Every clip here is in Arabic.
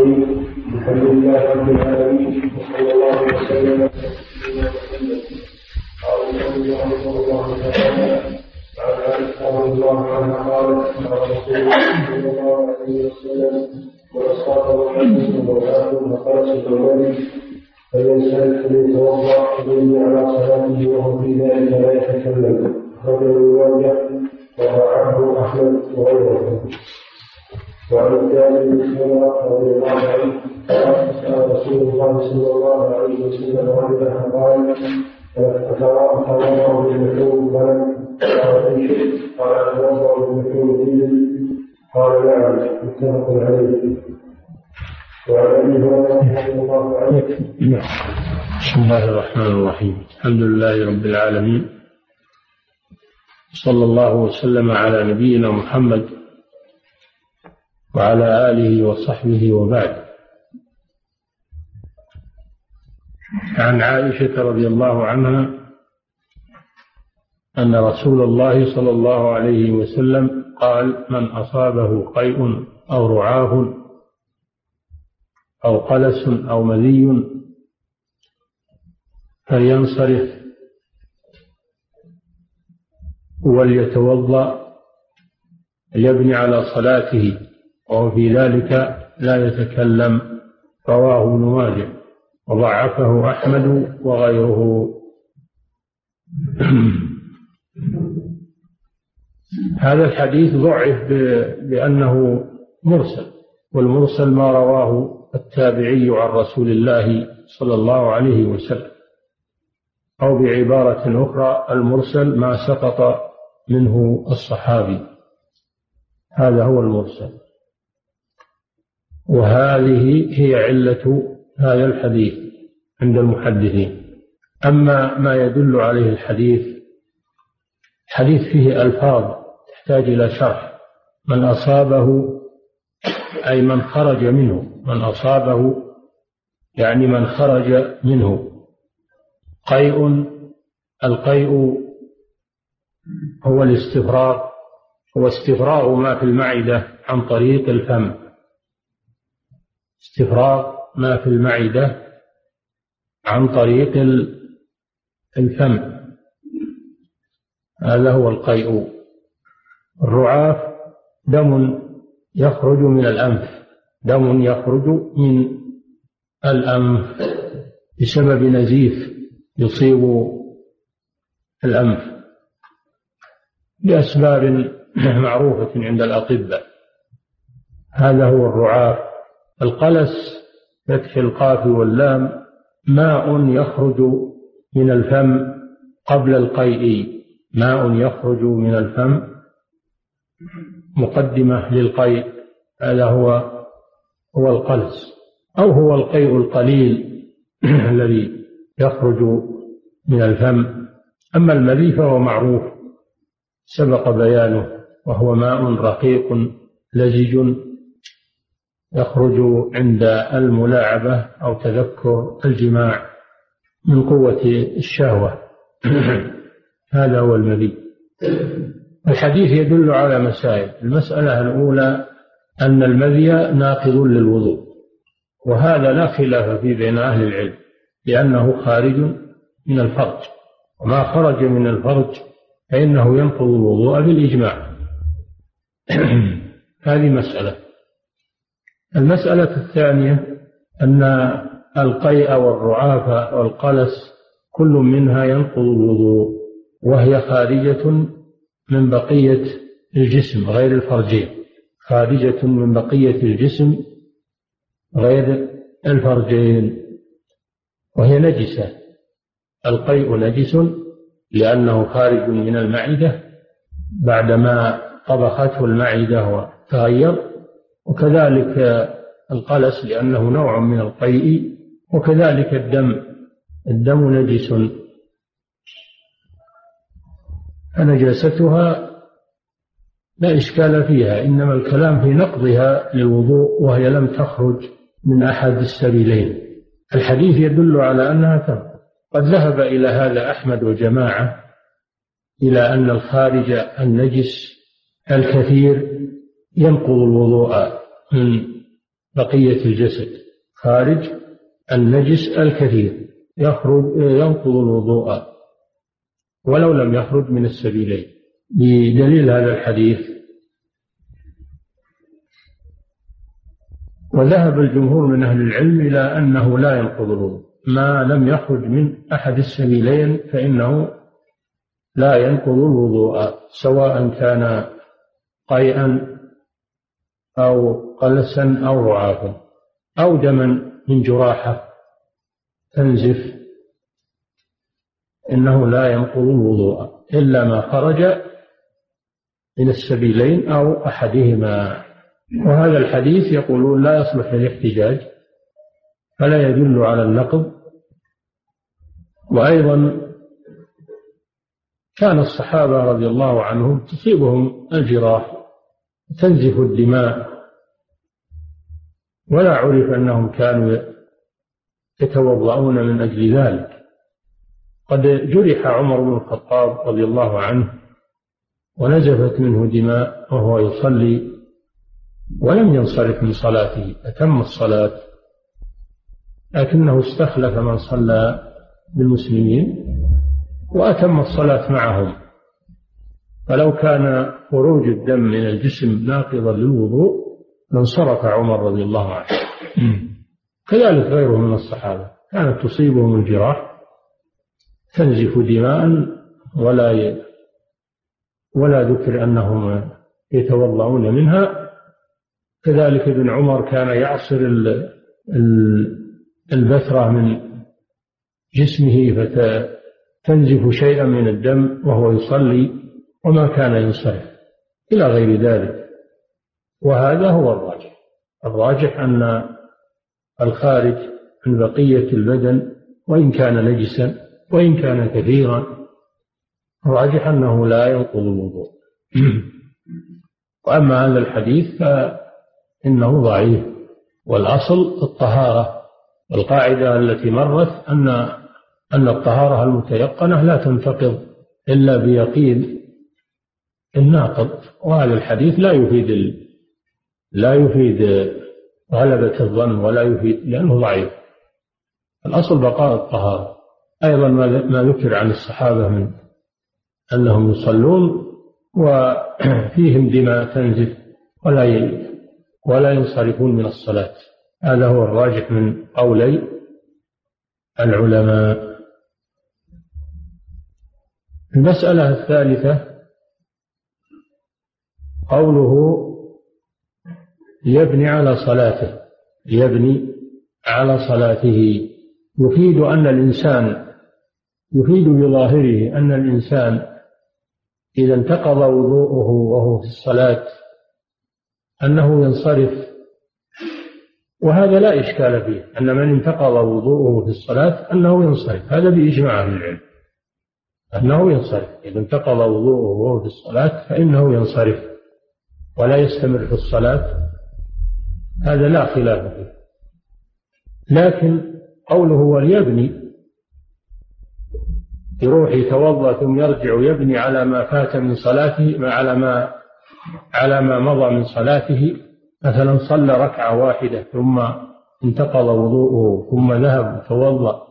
الرحيم الحمد لله رب العالمين. وصلى الله وسلم على سيدنا محمد. قال النبي صلى الله تعالى رضي الله عنها قالت قال رسول الله صلى الله عليه وسلم أصابه حدث مولاة فقرس الولد فلينسلك فليتوضأ فليبني على صلاته وهو في ذلك لا يتكلم رجل الواجع ورواه أحمد وغيره رضي الله عنه قال رسول الله صلى الله عليه وسلم قال قال قال قال نعم وعن هريرة رضي الله عنه بسم الله الرحمن الرحيم الحمد لله رب العالمين صلى الله وسلم على نبينا محمد وعلى آله وصحبه وبعد. عن عائشة رضي الله عنها أن رسول الله صلى الله عليه وسلم قال من أصابه قيء أو رعاه أو قلس أو مذي فلينصرف وليتوضأ ليبني على صلاته. وهو في ذلك لا يتكلم رواه ابن ماجه وضعفه أحمد وغيره. هذا الحديث ضعف بأنه مرسل والمرسل ما رواه التابعي عن رسول الله صلى الله عليه وسلم أو بعبارة أخرى المرسل ما سقط منه الصحابي. هذا هو المرسل. وهذه هي علة هذا الحديث عند المحدثين. أما ما يدل عليه الحديث الحديث فيه ألفاظ تحتاج إلى شرح. من أصابه أي من خرج منه. من أصابه يعني من خرج منه. قيء القيء هو الاستفراغ. هو استفراغ ما في المعدة عن طريق الفم. استفراغ ما في المعدة عن طريق الفم. هذا هو القيء. الرعاف دم يخرج من الأنف. دم يخرج من الأنف بسبب نزيف يصيب الأنف. لأسباب معروفة عند الأطباء. هذا هو الرعاف. القلس فتح القاف واللام ماء يخرج من الفم قبل القيء. ماء يخرج من الفم مقدمة للقيء هذا هو هو القلس. أو هو القيء القليل الذي يخرج من الفم. أما المذي فهو معروف سبق بيانه وهو ماء رقيق لزج يخرج عند الملاعبة أو تذكر الجماع من قوة الشهوة. هذا هو المذي الحديث يدل على مسائل. المسألة الأولى أن المذي ناقض للوضوء وهذا لا خلاف فيه بين أهل العلم لأنه خارج من الفرج وما خرج من الفرج فإنه ينقض الوضوء بالإجماع. هذه مسألة. المسألة الثانية أن القيء والرعاف والقلس كل منها ينقض الوضوء وهي خارجة من بقية الجسم غير الفرجين. خارجة من بقية الجسم غير الفرجين. وهي نجسة. القيء نجس لأنه خارج من المعدة بعدما طبخته المعدة وتغير. وكذلك القلس لأنه نوع من القيء وكذلك الدم. الدم نجس. فنجاستها لا إشكال فيها إنما الكلام في نقضها للوضوء وهي لم تخرج من أحد السبيلين. الحديث يدل على أنها تنقض قد ذهب إلى هذا أحمد وجماعة إلى أن الخارج النجس الكثير ينقض الوضوء من بقية الجسد. خارج النجس الكثير. يخرج ينقض الوضوء. ولو لم يخرج من السبيلين. بدليل هذا الحديث وذهب الجمهور من أهل العلم إلى أنه لا ينقض الوضوء. ما لم يخرج من أحد السبيلين فإنه لا ينقض الوضوء سواء كان قيئا أو قلسا أو رعافا أو دما من جراحة. تنزف. إنه لا ينقض الوضوء إلا ما خرج من السبيلين أو أحدهما. وهذا الحديث يقولون لا يصلح للاحتجاج فلا يدل على النقض. وأيضا كان الصحابة رضي الله عنهم تصيبهم الجراح. تنزف الدماء. ولا عرف أنهم كانوا يتوضؤون من أجل ذلك. قد جرح عمر بن الخطاب رضي الله عنه ونزفت منه دماء وهو يصلي ولم ينصرف من صلاته أتم الصلاة. لكنه استخلف من صلى بالمسلمين وأتم الصلاة معهم. فلو كان خروج الدم من الجسم ناقضا للوضوء لانصرف عمر رضي الله عنه. كذلك غيره من الصحابة. كانت تصيبهم الجراح تنزف دماء ولا ي... ولا ذكر أنهم يتوضؤون منها. كذلك ابن عمر كان يعصر البثرة من جسمه فتنزف شيئا من الدم وهو يصلي. وما كان ينصرف إلى غير ذلك. وهذا هو الراجح. الراجح أن الخارج من بقية البدن وإن كان نجسا وإن كان كثيرا الراجح أنه لا ينقض الوضوء. وأما هذا الحديث فإنه ضعيف. والأصل الطهارة. القاعدة التي مرت أن أن الطهارة المتيقنة لا تنتقض إلا بيقين الناقض. وهذا الحديث لا يفيد لا يفيد غلبة الظن ولا يفيد لأنه ضعيف. الأصل بقاء الطهارة. أيضا ما ذكر عن الصحابة من أنهم يصلون وفيهم دماء تنزف ولا ولا ينصرفون من الصلاة. هذا هو الراجح من قولي العلماء. المسألة الثالثة قوله يبني على صلاته يبني على صلاته. يفيد أن الإنسان يفيد بظاهره أن الإنسان إذا انتقض وضوءه وهو في الصلاة أنه ينصرف. وهذا لا إشكال فيه أن من انتقض وضوءه في الصلاة أنه ينصرف. هذا بإجماع أهل العلم. أنه ينصرف. إذا انتقض وضوءه وهو في الصلاة فإنه ينصرف. ولا يستمر في الصلاة هذا لا خلاف فيه. لكن قوله وليبني يروح يتوضأ ثم يرجع يبني على ما فات من صلاته على ما على ما مضى من صلاته مثلا صلى ركعة واحدة ثم انتقض وضوءه ثم ذهب توضأ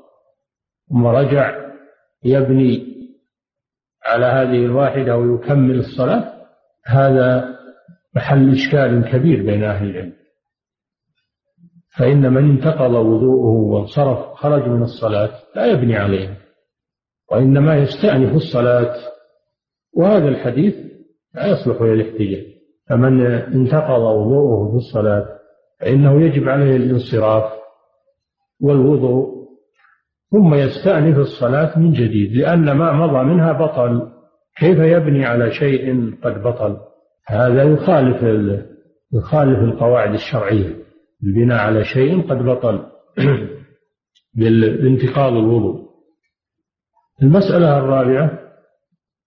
ثم رجع يبني على هذه الواحدة ويكمل الصلاة هذا محل إشكال كبير بين أهل العلم. فإن من انتقض وضوءه وانصرف خرج من الصلاة لا يبني عليها وإنما يستأنف الصلاة. وهذا الحديث لا يصلح للاحتجاج فمن انتقض وضوءه في الصلاة فإنه يجب عليه الانصراف والوضوء ثم يستأنف الصلاة من جديد لأن ما مضى منها بطل. كيف يبني على شيء قد بطل؟ هذا يخالف يخالف القواعد الشرعية. البناء على شيء قد بطل بانتقاض الوضوء. المسألة الرابعة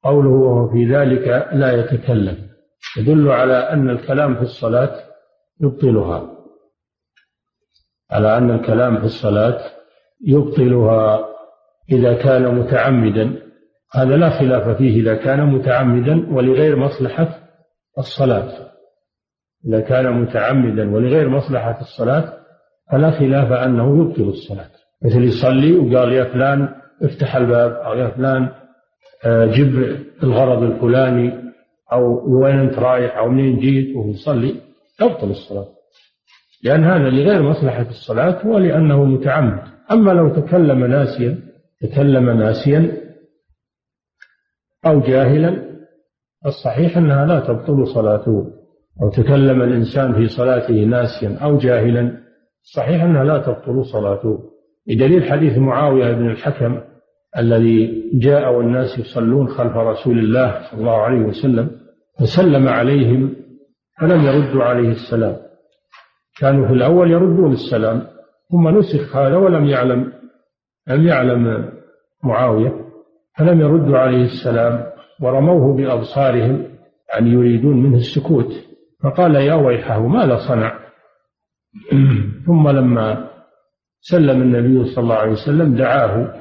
قوله وهو في ذلك لا يتكلم. يدل على أن الكلام في الصلاة يبطلها. على أن الكلام في الصلاة يبطلها إذا كان متعمدا. هذا لا خلاف فيه إذا كان متعمدا ولغير مصلحة الصلاة. إذا كان متعمدا ولغير مصلحة الصلاة فلا خلاف أنه يبطل الصلاة. مثل يصلي وقال يا فلان افتح الباب أو يا فلان آه، جيب الغرض الفلاني أو وين أنت رايح أو منين جيت وهو يصلي تبطل الصلاة. لأن هذا لغير مصلحة الصلاة ولأنه متعمد. أما لو تكلم ناسيا تكلم ناسيا أو جاهلا الصحيح أنها لا تبطل صلاته أو تكلم الإنسان في صلاته ناسيا أو جاهلا صحيح أنها لا تبطل صلاته. بدليل حديث معاوية بن الحكم الذي جاء والناس يصلون خلف رسول الله صلى الله عليه وسلم فسلم عليهم فلم يردوا عليه السلام. كانوا في الأول يردون السلام ثم نسخ هذا ولم يعلم لم يعلم معاوية فلم يردوا عليه السلام. ورموه بأبصارهم يعني يريدون منه السكوت. فقال يا ويحه ماذا صنع؟ ثم لما سلم النبي صلى الله عليه وسلم دعاه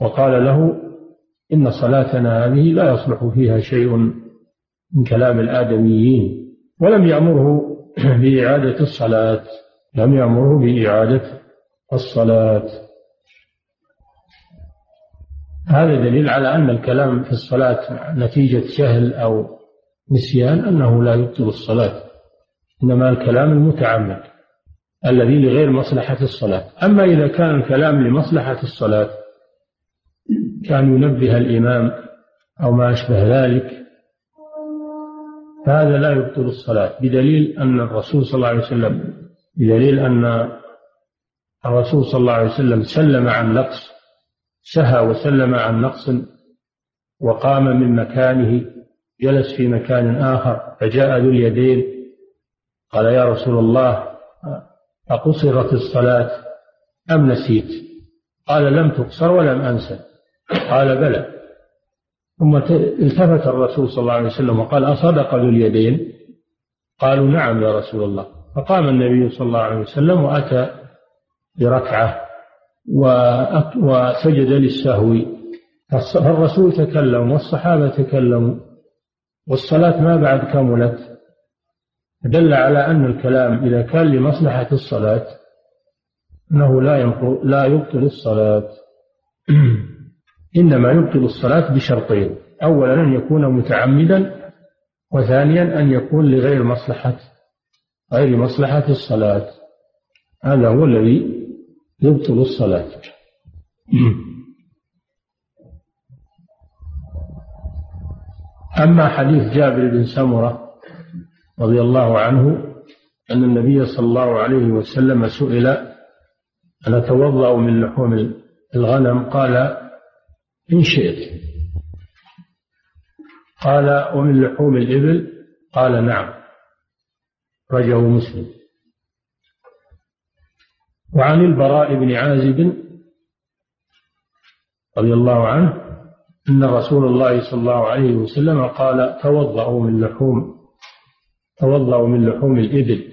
وقال له إن صلاتنا هذه لا يصلح فيها شيء من كلام الآدميين. ولم يأمره بإعادة الصلاة لم يأمره بإعادة الصلاة. هذا دليل على أن الكلام في الصلاة نتيجة جهل أو نسيان أنه لا يبطل الصلاة إنما الكلام المتعمد الذي لغير مصلحة الصلاة. أما إذا كان الكلام لمصلحة الصلاة كان ينبه الإمام أو ما أشبه ذلك فهذا لا يبطل الصلاة. بدليل أن الرسول صلى الله عليه وسلم بدليل أن الرسول صلى الله عليه وسلم سلم عن نقص سهى وسلم عن نقص وقام من مكانه جلس في مكان آخر فجاء ذو اليدين قال يا رسول الله أقصرت الصلاة أم نسيت؟ قال لم تقصر ولم أنسى. قال بلى. ثم التفت الرسول صلى الله عليه وسلم وقال أصدق ذو اليدين؟ قالوا نعم يا رسول الله. فقام النبي صلى الله عليه وسلم وأتى بركعة وسجد للسهو. فالرسول تكلم والصحابة تكلموا والصلاة ما بعد كملت. دل على أن الكلام إذا كان لمصلحة الصلاة أنه لا لا يبطل الصلاة. إنما يبطل الصلاة بشرطين. أولا أن يكون متعمدا وثانيا أن يكون لغير مصلحة غير مصلحة الصلاة. هذا هو الذي يبطل الصلاة. أما حديث جابر بن سمرة رضي الله عنه أن النبي صلى الله عليه وسلم سئل أن أتوضأ من لحوم الغنم؟ قال إن شئت. قال ومن لحوم الإبل؟ قال نعم. رجه مسلم. وعن البراء بن عازب رضي الله عنه أن رسول الله صلى الله عليه وسلم قال توضأوا من لحوم توضأوا من لحوم الإبل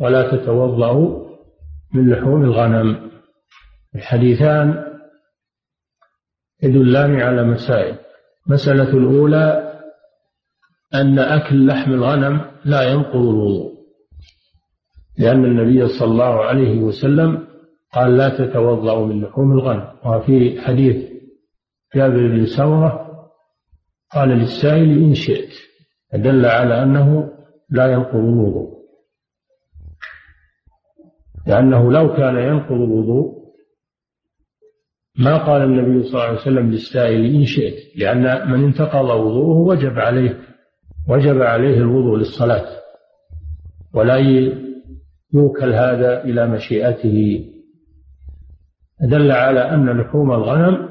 ولا تتوضأوا من لحوم الغنم. الحديثان يدلان على مسائل. مسألة الأولى أن أكل لحم الغنم لا ينقض الوضوء. لأن النبي صلى الله عليه وسلم قال لا تتوضأ من لحوم الغنم. وفي حديث جابر بن سمرة قال للسائل إن شئت فدل على أنه لا ينقض الوضوء. لأنه لو كان ينقض الوضوء ما قال النبي صلى الله عليه وسلم للسائل إن شئت لأن من انتقض وضوءه وجب عليه وجب عليه الوضوء للصلاة. ولا يوكل هذا إلى مشيئته. دل على أن لحوم الغنم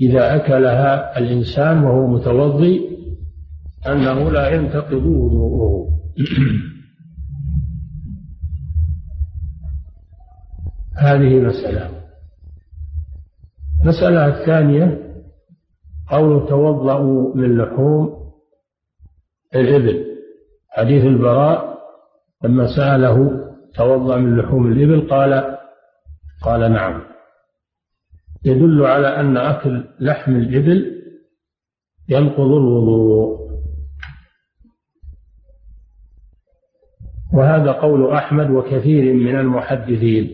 إذا أكلها الإنسان وهو متوضي أنه لا ينتقض وضوءه. هذه مسألة. المسألة الثانية قول توضأوا من لحوم الإبل. حديث البراء لما سأله توضأ من لحوم الإبل قال قال نعم. يدل على أن أكل لحم الإبل ينقض الوضوء. وهذا قول أحمد وكثير من المحدثين.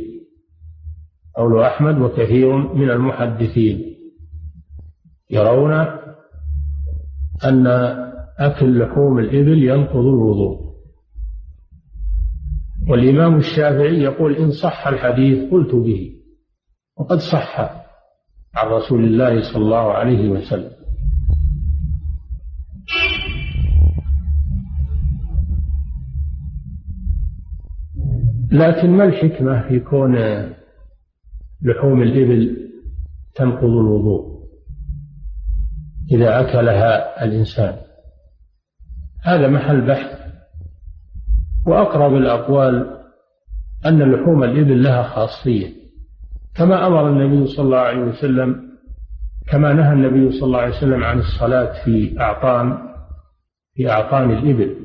قول أحمد وكثير من المحدثين. يرون أن أكل لحوم الإبل ينقض الوضوء. والإمام الشافعي يقول إن صح الحديث قلت به وقد صح عن رسول الله صلى الله عليه وسلم. لكن ما الحكمة في كون لحوم الإبل تنقض الوضوء؟ إذا أكلها الإنسان. هذا محل بحث. وأقرب الأقوال أن لحوم الإبل لها خاصية كما أمر النبي صلى الله عليه وسلم كما نهى النبي صلى الله عليه وسلم عن الصلاة في أعطان في أعطان الإبل.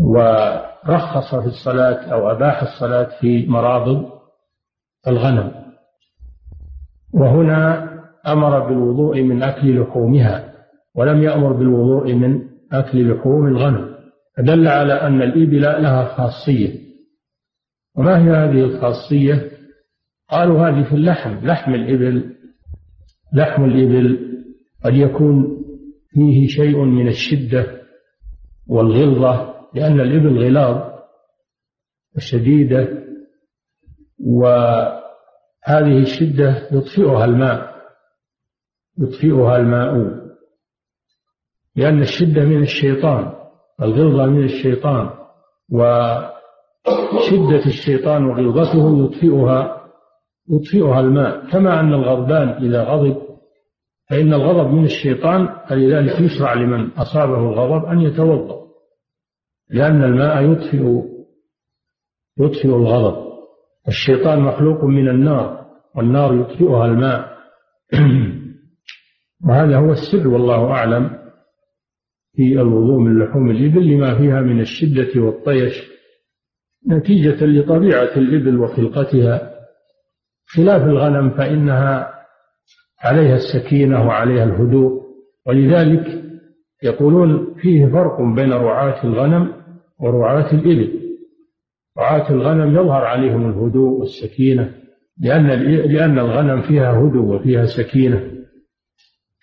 ورخص في الصلاة أو أباح الصلاة في مرابض الغنم. وهنا أمر بالوضوء من أكل لحومها ولم يأمر بالوضوء من أكل لحوم الغنم. فدل على أن الإبل لها خاصية. وما هي هذه الخاصية؟ قالوا هذه في اللحم لحم الإبل. لحم الإبل قد يكون فيه شيء من الشدة والغلظة لأن الإبل غلاظ وشديدة وهذه الشدة يطفئها الماء يطفئها الماء. لأن الشدة من الشيطان الغلظة من الشيطان وشدة الشيطان وغلظته يطفئها يطفئها الماء. كما أن الغضبان إذا غضب فإن الغضب من الشيطان فلذلك يشرع لمن أصابه الغضب أن يتوضأ لأن الماء يطفئ يطفئ الغضب. الشيطان مخلوق من النار والنار يطفئها الماء. وهذا هو السر والله أعلم. في الوضوء من لحوم الإبل لما فيها من الشدة والطيش نتيجة لطبيعة الإبل وخلقتها. خلاف الغنم فإنها عليها السكينة وعليها الهدوء. ولذلك يقولون فيه فرق بين رعاة الغنم ورعاة الإبل. رعاة الغنم يظهر عليهم الهدوء والسكينة لأن لأن الغنم فيها هدوء وفيها سكينة.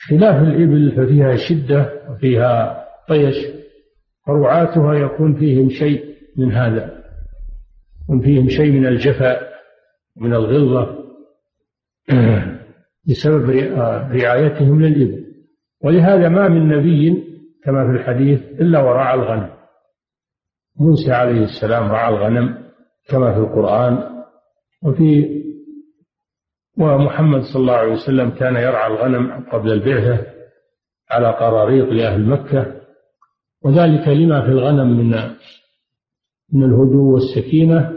خلاف الإبل ففيها شدة وفيها طيش. فرعاتها يكون فيهم شيء من هذا. يكون فيهم شيء من الجفاء من الغلظة. بسبب رعايتهم للإبل. ولهذا ما من نبي كما في الحديث إلا ورعى الغنم. موسى عليه السلام رعى الغنم كما في القرآن. وفي ومحمد صلى الله عليه وسلم كان يرعى الغنم قبل البعثة على قراريط لأهل مكة. وذلك لما في الغنم من من الهدوء والسكينة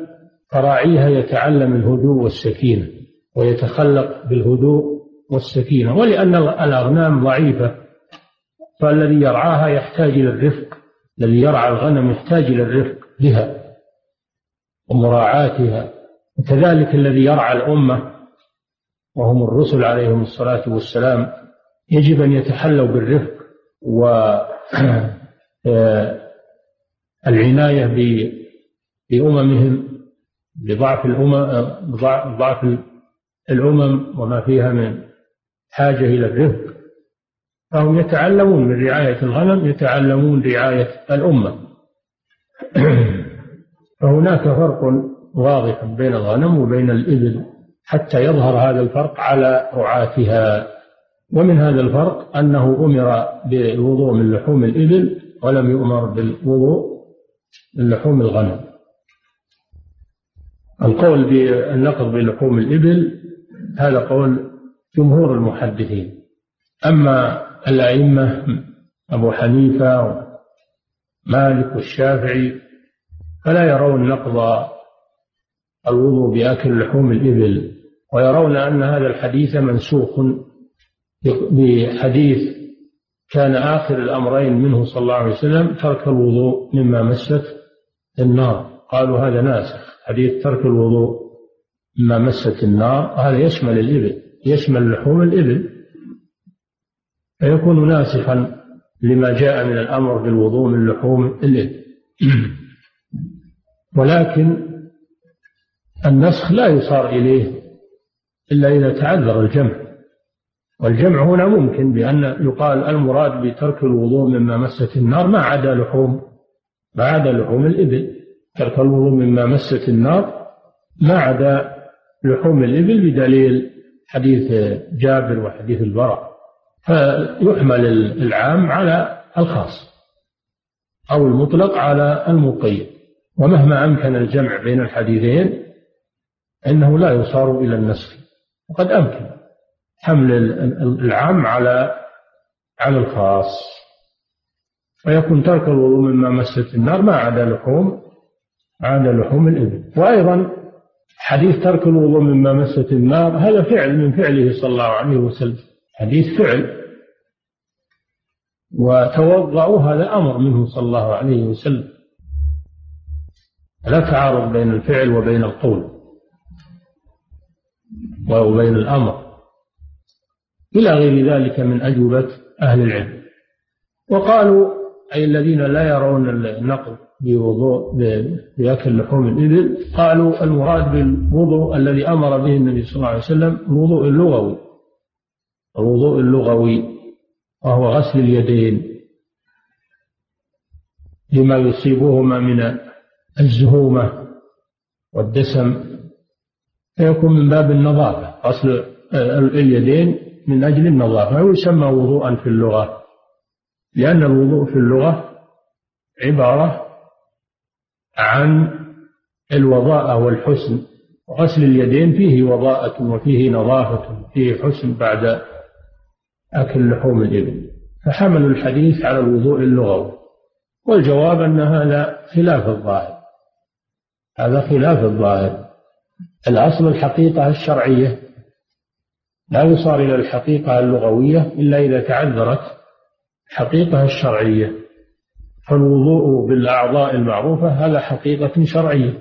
فراعيها يتعلم الهدوء والسكينة ويتخلق بالهدوء والسكينة. ولأن الأغنام ضعيفة فالذي يرعاها يحتاج إلى الرفق الذي يرعى الغنم يحتاج إلى الرفق بها ومراعاتها. وكذلك الذي يرعى الأمة وهم الرسل عليهم الصلاة والسلام يجب أن يتحلوا بالرفق والعناية بأممهم بضعف الأمم ضعف الأمم وما فيها من حاجة إلى الرفق. فهم يتعلمون من رعاية الغنم يتعلمون رعاية الأمة. فهناك فرق واضح بين الغنم وبين الإبل حتى يظهر هذا الفرق على رعاتها. ومن هذا الفرق أنه أمر بالوضوء من لحوم الإبل ولم يؤمر بالوضوء من لحوم الغنم. القول بالنقض بلحوم الإبل هذا قول جمهور المحدثين. أما الأئمة أبو حنيفة ومالك والشافعي فلا يرون نقض الوضوء بأكل لحوم الإبل ويرون أن هذا الحديث منسوخ بحديث كان آخر الأمرين منه صلى الله عليه وسلم ترك الوضوء مما مست النار. قالوا هذا ناسخ. حديث ترك الوضوء مما مست النار. هذا يشمل الإبل يشمل لحوم الإبل. فيكون ناسخا لما جاء من الأمر بالوضوء من لحوم الإبل. ولكن النسخ لا يصار إليه إلا إذا تعذر الجمع. والجمع هنا ممكن بأن يقال المراد بترك الوضوء مما مست النار ما عدا لحوم ما عدا لحوم الإبل. ترك الوضوء مما مست النار ما عدا لحوم الإبل بدليل حديث جابر وحديث البراء. فيحمل العام على الخاص أو المطلق على المقيد. ومهما أمكن الجمع بين الحديثين إنه لا يصار إلى النسخ وقد أمكن. حمل العام على على الخاص. ويكون ترك الوضوء مما مست النار ما عدا لحوم عدا لحوم الإبل. وأيضا حديث ترك الوضوء مما مست النار هذا فعل من فعله صلى الله عليه وسلم. حديث فعل. وتوضأوا هذا أمر منه صلى الله عليه وسلم. لا تعارض بين الفعل وبين القول. وبين الأمر. إلى غير ذلك من أجوبة أهل العلم. وقالوا أي الذين لا يرون النقل بوضوء بأكل لحوم الإبل قالوا المراد بالوضوء الذي أمر به النبي صلى الله عليه وسلم الوضوء اللغوي. الوضوء اللغوي وهو غسل اليدين. لما يصيبهما من الزهومة والدسم فيكون من باب النظافة غسل اليدين من أجل النظافة ويسمى وضوءا في اللغة لأن الوضوء في اللغة عبارة عن الوضاءة والحسن غسل اليدين فيه وضاءة وفيه نظافة فيه حسن بعد أكل لحوم الإبل. فحملوا الحديث على الوضوء اللغوي. والجواب أن هذا خلاف الظاهر. هذا خلاف الظاهر. الأصل الحقيقة الشرعية لا يصار إلى الحقيقة اللغوية إلا إذا تعذرت الحقيقة الشرعية. فالوضوء بالأعضاء المعروفة هذا حقيقة شرعية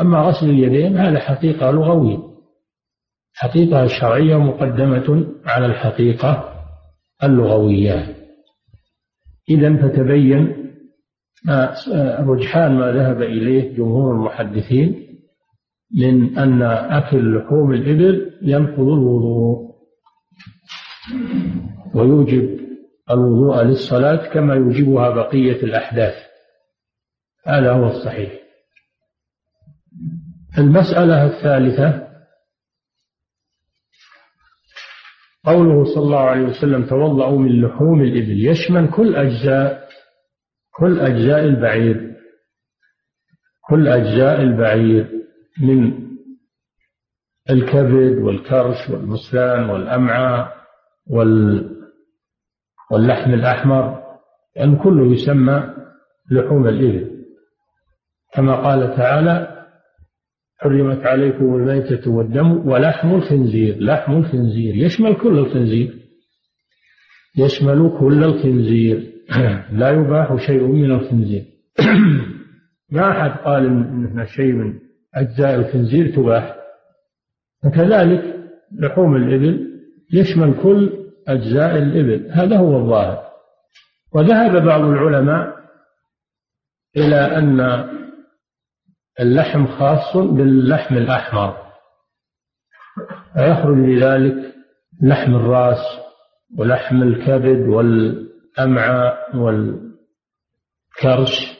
أما غسل اليدين هذا حقيقة لغوية. الحقيقة الشرعية مقدمة على الحقيقة اللغوية. إذا فتبين رجحان ما ذهب إليه جمهور المحدثين من أن أكل لحوم الإبل ينقض الوضوء. ويوجب الوضوء للصلاة كما يوجبها بقية الأحداث. هذا هو الصحيح. المسألة الثالثة قوله صلى الله عليه وسلم توضأوا من لحوم الإبل. يشمل كل أجزاء كل أجزاء البعير. كل أجزاء البعير. من الكبد والكرش والمسلان والأمعاء واللحم الأحمر لأن يعني كله يسمى لحوم الإبل. كما قال تعالى حرمت عليكم الميتة والدم ولحم الخنزير. لحم الخنزير. يشمل كل الخنزير. يشمل كل الخنزير. لا يباح شيء من الخنزير. ما أحد قال إنه شيء من أجزاء الخنزير تباح. وكذلك لحوم الإبل يشمل كل أجزاء الإبل. هذا هو الظاهر. وذهب بعض العلماء إلى أن اللحم خاص باللحم الأحمر. فيخرج بذلك لحم الرأس ولحم الكبد والأمعاء والكرش.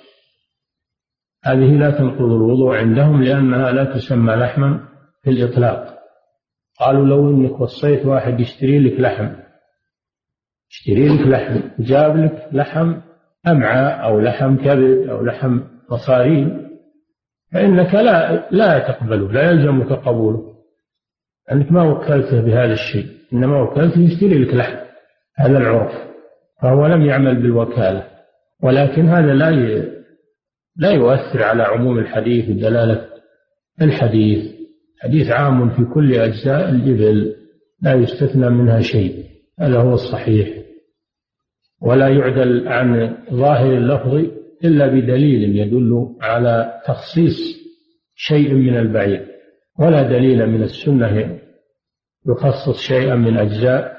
هذه لا تنقض الوضوء عندهم لأنها لا تسمى لحما في الإطلاق. قالوا لو إنك وصيت واحد يشتري لك لحم يشتري لك لحم جاب لك لحم أمعاء أو لحم كبد أو لحم مصارين فإنك لا لا تقبله لا يلزمك قبوله. أنك ما وكلته بهذا الشيء إنما وكلته يشتري لك لحم هذا العرف فهو لم يعمل بالوكالة. ولكن هذا لا لا يؤثر على عموم الحديث ودلالة الحديث. حديث عام في كل أجزاء الإبل لا يستثنى منها شيء هذا هو الصحيح. ولا يعدل عن ظاهر اللفظ إلا بدليل يدل على تخصيص شيء من البعير ولا دليل من السنة يخصص شيئا من أجزاء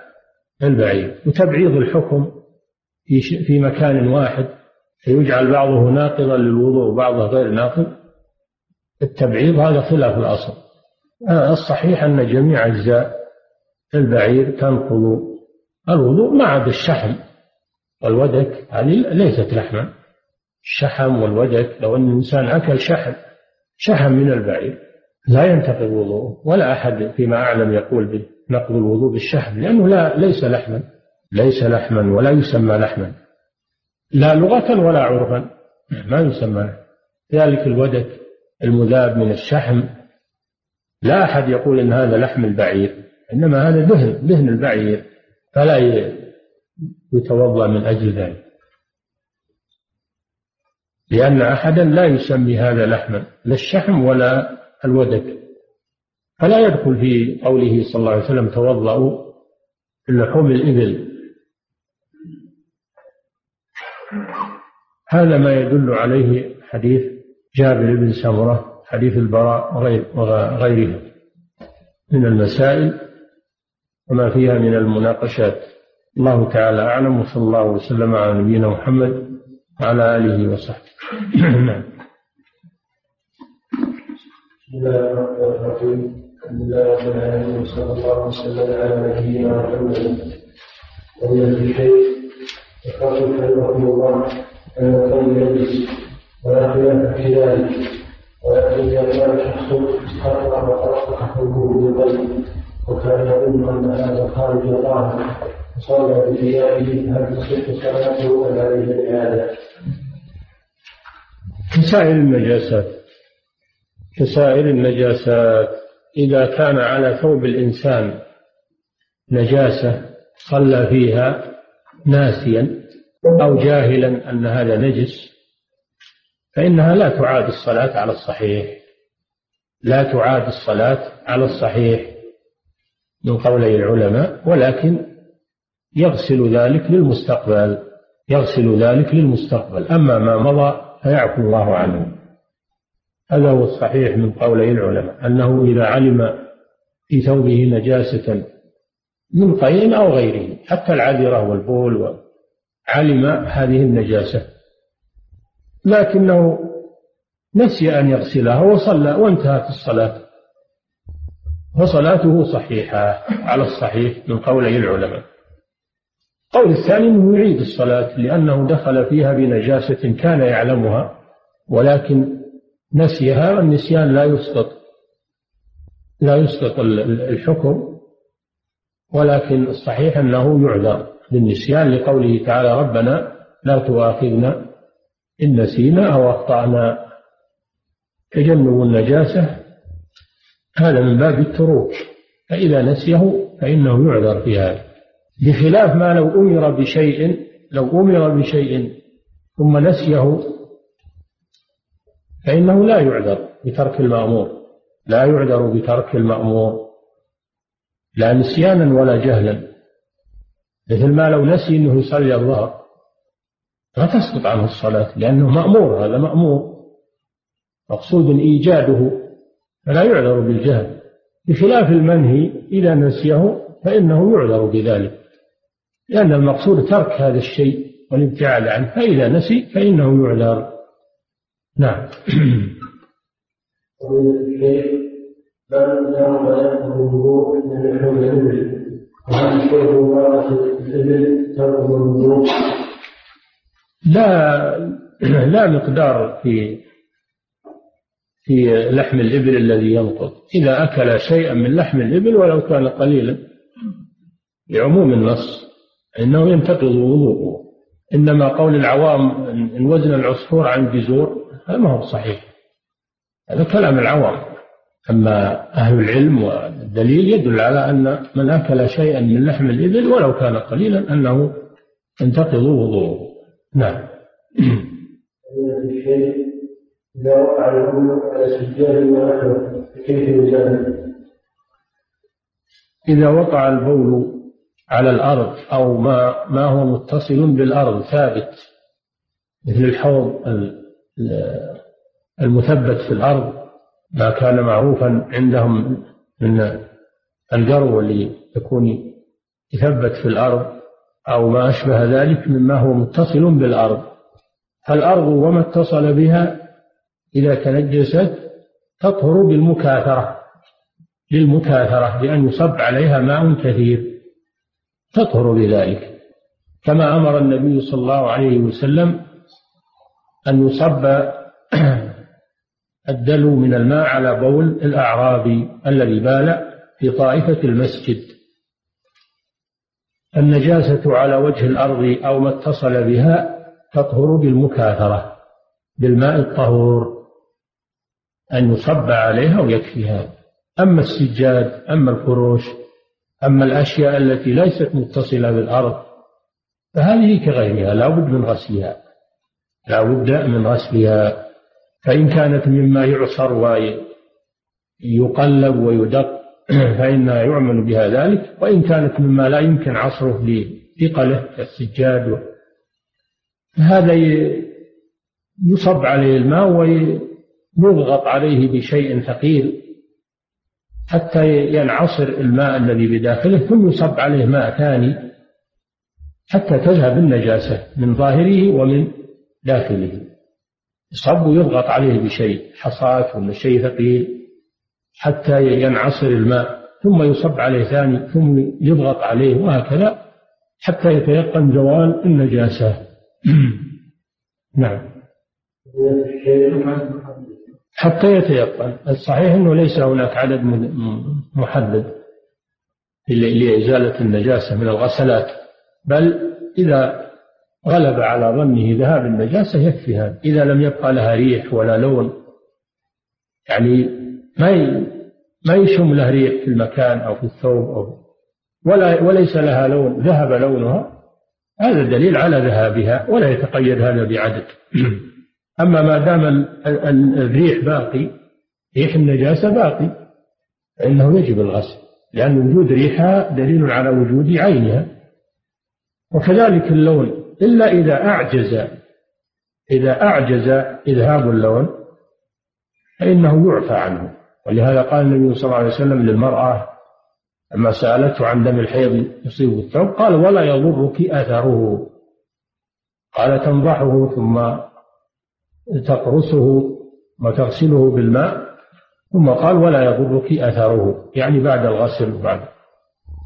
البعير. وتبعيض الحكم في في مكان واحد فيجعل بعضه ناقضا للوضوء وبعضه غير ناقض. التبعيض هذا خلاف الأصل. الصحيح أن جميع أجزاء البعير تنقض. الوضوء ما عدا الشحم. والودك هذه ليست لحما. الشحم والودك لو أن الإنسان أكل شحم شحم من البعير لا ينتقض وضوءه. ولا أحد فيما أعلم يقول بنقض الوضوء بالشحم لأنه لا ليس لحما. ليس لحما ولا يسمى لحما. لا لغة ولا عرفا. ما يسمى ذلك الودك المذاب من الشحم. لا أحد يقول إن هذا لحم البعير إنما هذا دهن دهن البعير فلا يتوضأ من أجل ذلك. لأن أحدا لا يسمي هذا لحما لا الشحم ولا الودك. فلا يدخل في قوله صلى الله عليه وسلم توضأوا لحوم الإبل. هذا ما يدل عليه حديث جابر بن سمرة حديث البراء وغيرها من المسائل وما فيها من المناقشات. الله تعالى أعلم وصلى الله وسلم على نبينا محمد وعلى آله وصحبه. نعم. بسم الله الرحمن الرحيم. الحمد لله رب العالمين وصلى الله وسلم على نبينا محمد. ومن الشيخ يقول رحمه الله القوم يجلس ولا خلاف في ذلك شخص حكمه وكان يظن أن هذا الله وصلى بثيابه تصح صلاته أم عليه الإعادة؟ كسائر النجاسات كسائر النجاسات إذا كان على ثوب الإنسان نجاسة صلى فيها ناسيا أو جاهلا أن هذا نجس فإنها لا تعاد الصلاة على الصحيح. لا تعاد الصلاة على الصحيح من قولي العلماء ولكن يغسل ذلك للمستقبل يغسل ذلك للمستقبل. أما ما مضى فيعفو الله عنه. هذا هو الصحيح من قولي العلماء أنه إذا علم في ثوبه نجاسة من قيء أو غيره حتى العذرة والبول علم هذه النجاسة. لكنه نسي أن يغسلها وصلى وانتهت الصلاة. فصلاته صحيحة على الصحيح من قولي العلماء. القول الثاني أنه يعيد الصلاة لأنه دخل فيها بنجاسة كان يعلمها ولكن نسيها والنسيان لا يسقط لا يسقط الحكم ولكن الصحيح أنه يعذر. بالنسيان لقوله تعالى ربنا لا تؤاخذنا إن نسينا أو أخطأنا. تجنب النجاسة هذا من باب التروك فإذا نسيه فإنه يعذر في هذا. بخلاف ما لو أمر بشيء لو أمر بشيء ثم نسيه فإنه لا يعذر بترك المأمور لا يعذر بترك المأمور لا نسيانا ولا جهلا. مثل ما لو نسي أنه يصلي الظهر لا تسقط عنه الصلاة لأنه مأمور هذا مأمور. مقصود إيجاده فلا يعذر بالجهل. بخلاف المنهي إذا نسيه فإنه يعذر بذلك. لأن المقصود ترك هذا الشيء والابتعاد عنه فإذا نسي فإنه يعذر. نعم. من دام يأخذ الوضوء من الإبل. لا لا مقدار في في لحم الإبل الذي ينقض. إذا أكل شيئا من لحم الإبل ولو كان قليلا لعموم النص إنه ينتقض وضوءه. إنما قول العوام إن وزن العصفور عن جزور هذا ما هو صحيح. هذا كلام العوام. أما أهل العلم والدليل يدل على أن من أكل شيئا من لحم الإبل ولو كان قليلا أنه ينتقض وضوءه نعم إذا وقع على سجاد؟ إذا وقع البول على الأرض أو ما ما هو متصل بالأرض ثابت مثل الحوض المثبت في الأرض ما كان معروفا عندهم من الجرو اللي يكون يثبت في الأرض أو ما أشبه ذلك مما هو متصل بالأرض. فالأرض وما اتصل بها إذا تنجست تطهر بالمكاثرة للمكاثرة بأن يصب عليها ماء كثير. تطهر بذلك. كما أمر النبي صلى الله عليه وسلم أن يصب الدلو من الماء على بول الأعرابي الذي بال في طائفة المسجد. النجاسة على وجه الأرض أو ما اتصل بها تطهر بالمكاثرة بالماء الطهور أن يصب عليها ويكفيها. أما السجاد أما الفروش أما الأشياء التي ليست متصلة بالأرض فهذه كغيرها لا بد من غسلها لا بد من غسلها. فإن كانت مما يعصر ويقلب ويدق فإنها يعمل بها ذلك. وإن كانت مما لا يمكن عصره لثقله كالسجاد هذا يصب عليه الماء ويضغط عليه بشيء ثقيل حتى ينعصر الماء الذي بداخله ثم يصب عليه ماء ثاني حتى تذهب النجاسة من ظاهره ومن داخله. يصب ويضغط عليه بشيء حصاة ولا شيء ثقيل حتى ينعصر الماء ثم يصب عليه ثاني ثم يضغط عليه وهكذا حتى يتيقن زوال النجاسة. نعم. حتى يتيقن. الصحيح أنه ليس هناك عدد محدد لإزالة النجاسة من الغسلات بل إذا غلب على ظنه ذهاب النجاسة يكفي هذا إذا لم يبقى لها ريح ولا لون. يعني ما ما يشم له ريح في المكان أو في الثوب أو ولا وليس لها لون ذهب لونها. هذا دليل على ذهابها ولا يتقيد هذا بعدد. أما ما دام الريح باقي ريح النجاسة باقي فإنه يجب الغسل لأن وجود ريحها دليل على وجود عينها. وكذلك اللون. إلا إذا أعجز إذا أعجز إذهاب اللون فإنه يعفى عنه. ولهذا قال النبي صلى الله عليه وسلم للمرأة لما سألته عن دم الحيض يصيب الثوب؟ قال ولا يضرك أثره. قال تنضحه ثم تقرصه وتغسله بالماء. ثم قال ولا يضرك أثره. يعني بعد الغسل بعد.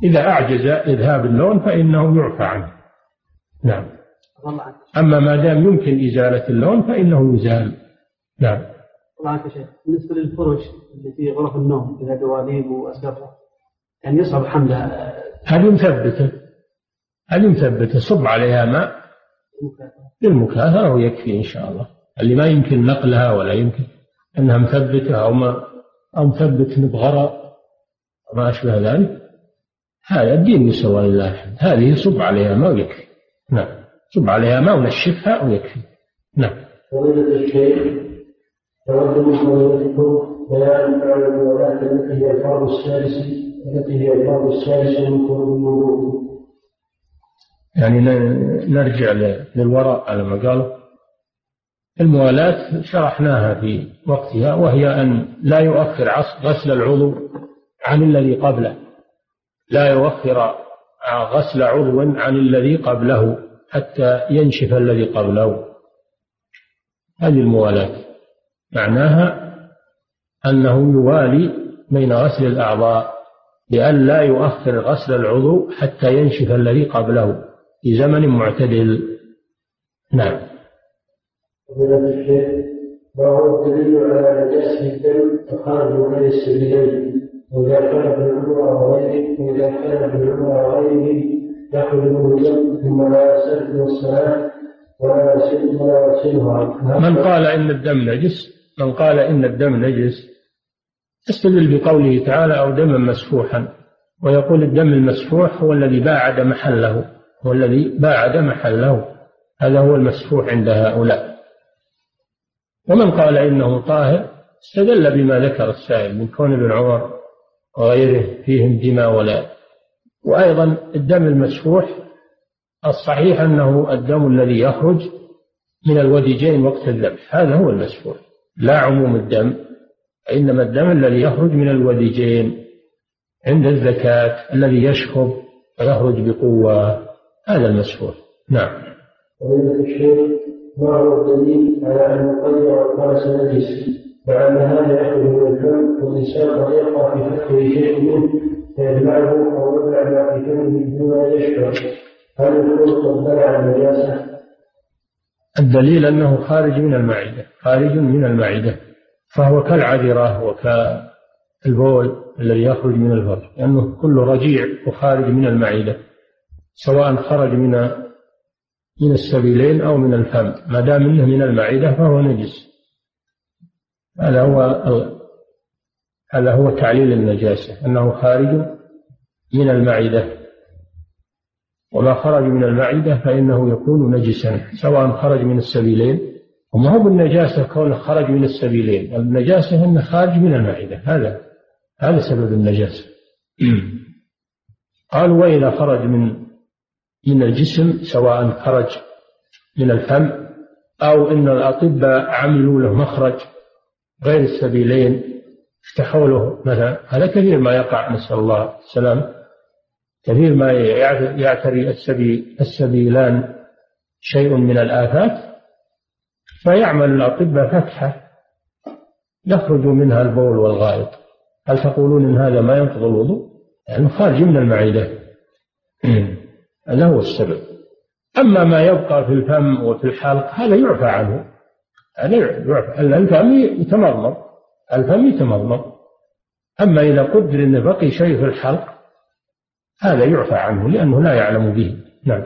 إذا أعجز إذهاب اللون فإنه يعفى عنه. نعم. أما ما دام يمكن إزالة اللون فإنه يزال. نعم. يا شيخ بالنسبة للفرش اللي في غرف النوم إذا دواليب وأسقفة يعني يصعب حملها هذه مثبتة هذه مثبتة صب عليها ماء. للمكاثرة ويكفي إن شاء الله. اللي ما يمكن نقلها ولا يمكن أنها مثبتة أو ما أو مثبت بغراء ما أشبه ذلك. هذا الدين يسوى لله الحمد. هذه صب عليها ماء ويكفي. نعم. صب عليها ماء ونشفها ويكفي نعم. فضيلة الشيخ تقدم فضيلتكم بيان الولاة التي هي الفرض السادس التي هي الفرض السادس من فروض يعني نرجع للوراء على ما قالوا. الموالاة شرحناها في وقتها وهي أن لا يؤخر غسل العضو عن الذي قبله. لا يؤخر غسل عضو عن الذي قبله. حتى ينشف الذي قبله. هذه الموالاة. معناها أنه يوالي بين غسل الأعضاء لأن لا يؤخر غسل العضو حتى ينشف الذي قبله في زمن معتدل. نعم. ما هو الدليل على نجاسة الدم تخرج من السبيلين وإذا كان وإذا كان يسلمها من قال إن الدم نجس من قال إن الدم نجس يستدل بقوله تعالى أو دما مسفوحا ويقول الدم المسفوح هو الذي باعد محله هو الذي باعد محله هذا هو المسفوح عند هؤلاء. ومن قال إنه طاهر استدل بما ذكر السائل من كون ابن عمر وغيره فيهم دماء ولا وأيضا الدم المسفوح الصحيح أنه الدم الذي يخرج من الوديجين وقت الذبح هذا هو المسفوح لا عموم الدم إنما الدم الذي يخرج من الوديجين عند الزكاة الذي يشخب ويخرج بقوة هذا المسفور نعم. ما هو الدليل على أن القدر والقرص نجس هذا يخرج من الفم قد يقع في شيء منه فيبلعه أو ما في فمه أن يشعر. هل قد بلع النجاسة؟ الدليل أنه خارج من المعدة خارج من المعدة. فهو كالعذرة وكالبول الذي يخرج من الفرج لأنه كله رجيع وخارج من المعدة سواء خرج من من السبيلين أو من الفم. ما دام إنه من المعدة فهو نجس. هذا هو هذا هو تعليل النجاسة أنه خارج من المعدة. وما خرج من المعدة فإنه يكون نجسا سواء خرج من السبيلين. وما هو بالنجاسة؟ كونه خرج من السبيلين. النجاسة أنه خارج من المعدة. هذا هذا سبب النجاسة. قالوا وإذا خرج من من الجسم سواء خرج من الفم أو إن الأطباء عملوا له مخرج غير السبيلين افتحوا له مثلا هذا كثير ما يقع نسأل الله السلام. كثير ما يعتري السبي السبيلان شيء من الآفات فيعمل الأطباء فتحة يخرج منها البول والغائط. هل تقولون إن هذا ما ينقض الوضوء؟ يعني خارج من المعدة. هذا هو السبب. أما ما يبقى في الفم وفي الحلق هذا يعفى عنه. هذا يعفى. الفم يتمضمض الفم يتمضمض أما إذا قدر أن بقي شيء في الحلق هذا يعفى عنه لأنه لا يعلم به. نعم.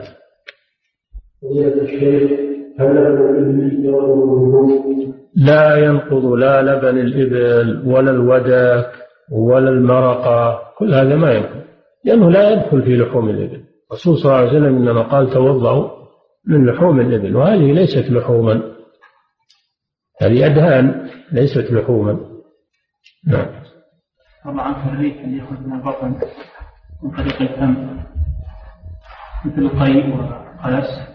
لا ينقض لا لبن الإبل ولا الودك ولا المرقة كل هذا ما ينقض لأنه لا يدخل في لحوم الإبل. الرسول صلى الله عليه وسلم إنما قال توضأوا من لحوم الإبل وهذه ليست لحوما. هذه أدهان ليست لحوما. نعم طبعا الريح اللي يخرج من البطن من طريق الفم. مثل القيء والقلس.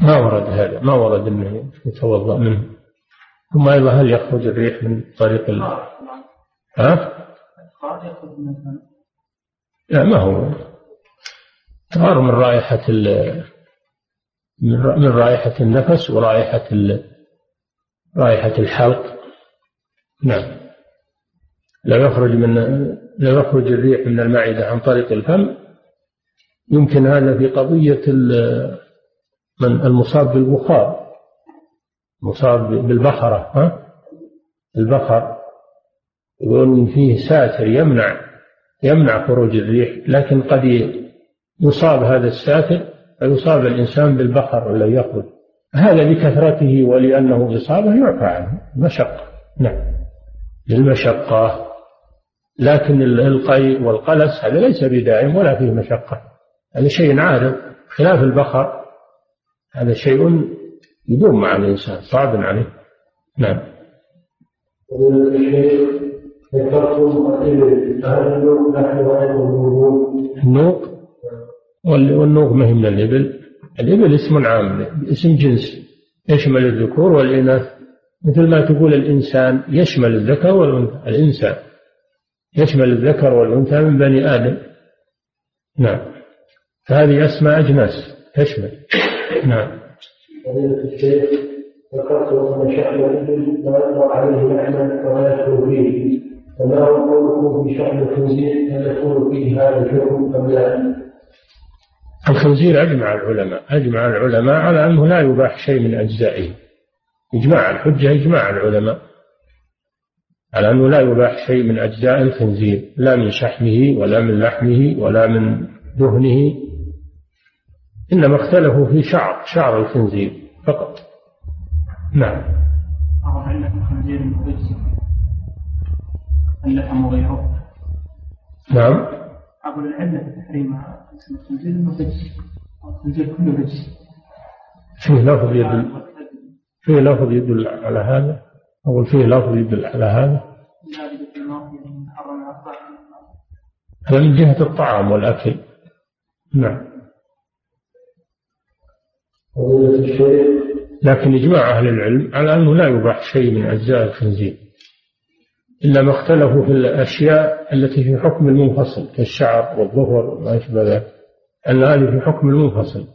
ما ورد هذا ما ورد أنه يتوضأ منه. ثم أيضا هل يخرج الريح من طريق ال... ها؟ لا ما هو. تغار من رائحة ال... من رائحة النفس ورائحة ال... رائحة الحلق. نعم. لا يخرج من لا يخرج الريح من المعدة عن طريق الفم. يمكن هذا في قضية من المصاب بالبخار. مصاب بالبخرة ها؟ البخر. يقولون فيه ساتر يمنع يمنع خروج الريح لكن قد يصاب هذا الساتر فيصاب الإنسان بالبخر الذي يخرج. هذا لكثرته ولأنه إصابة يعفى عنه مشقة. نعم. للمشقة. لكن القيء والقلس هذا ليس بدائم ولا فيه مشقة. هذا شيء عارض خلاف البخر. هذا شيء يدوم مع الإنسان صعب عليه. نعم. النوق. والنوق ما هي من الإبل؟ الإبل اسم عام اسم جنس. يشمل الذكور والإناث؟ مثل ما تقول الإنسان يشمل الذكر والأنثى. الإنسان يشمل الذكر والأنثى من بني آدم. نعم. فهذه أسماء أجناس تشمل. نعم. فضيلة الشيخ ذكرت الإبل عليه لحما ولا يدخل فيه. فما هو قوله في الخنزير؟ هل يدخل فيه هذا الحكم أم لا؟ الخنزير أجمع العلماء أجمع العلماء على أنه لا يباح شيء من أجزائه. إجماع الحجة إجماع العلماء على أنه لا يباح شيء من أجزاء الخنزير لا من شحمه ولا من لحمه ولا من دهنه إنما اختلفوا في شعر شعر الخنزير فقط. نعم. الخنزير اللحم وغيره نعم. أقول العلة تحريم الخنزير أنه رجس الخنزير كله رجس فيه لفظ يدل فيه لفظ يدل على هذا؟ أقول فيه لفظ يدل على هذا. هذا من جهة الطعام والأكل. نعم. لكن إجماع أهل العلم على أنه لا يباح شيء من أجزاء الخنزير إلا ما اختلفوا في الأشياء التي في حكم المنفصل كالشعر والظهر وما أشبه ذلك أن هذه في حكم المنفصل.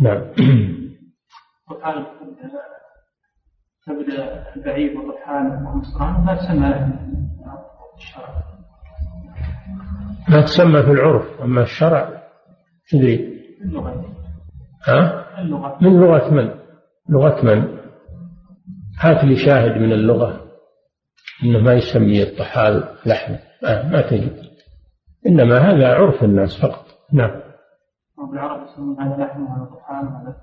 نعم. تبدأ البعير وطحان ومصران ما تسمى الشرع. ما تسمى في العرف أما الشرع تدري. اللغة. ها؟ اللغة. من لغة من؟ لغة من؟ هات لي شاهد من اللغة. إنه ما يسمي الطحال لحم. آه ما تجد إنما هذا عرف الناس فقط. نعم. وبالعرب يسمون هذا لحم وهذا طحال وهذا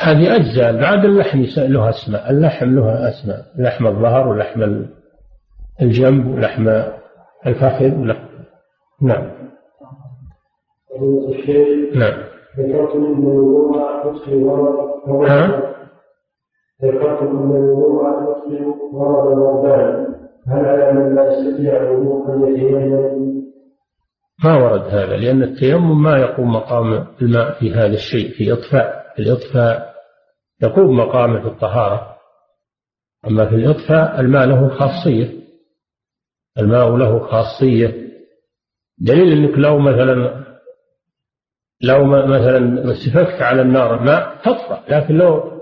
هذه أجزاء. بعد اللحم له أسماء. اللحم له أسماء. لحم الظهر ولحم ال- الجنب ولحم الفخذ. ولحم نعم. نعم. ذكرتم أن الوضوء يطفئ غرض ها؟ ذكرتم أن الوضوء غرض الربان هل على من لا يستطيع الوضوء أن يتيمم؟ ما ورد هذا لأن التيمم ما يقوم مقام الماء في هذا الشيء في إطفاء. الإطفاء يقوم مقامه في الطهارة أما في الإطفاء الماء له خاصية الماء له خاصية. دليل أنك لو مثلا لو مثلا سفكت على النار ماء تطفأ لكن لو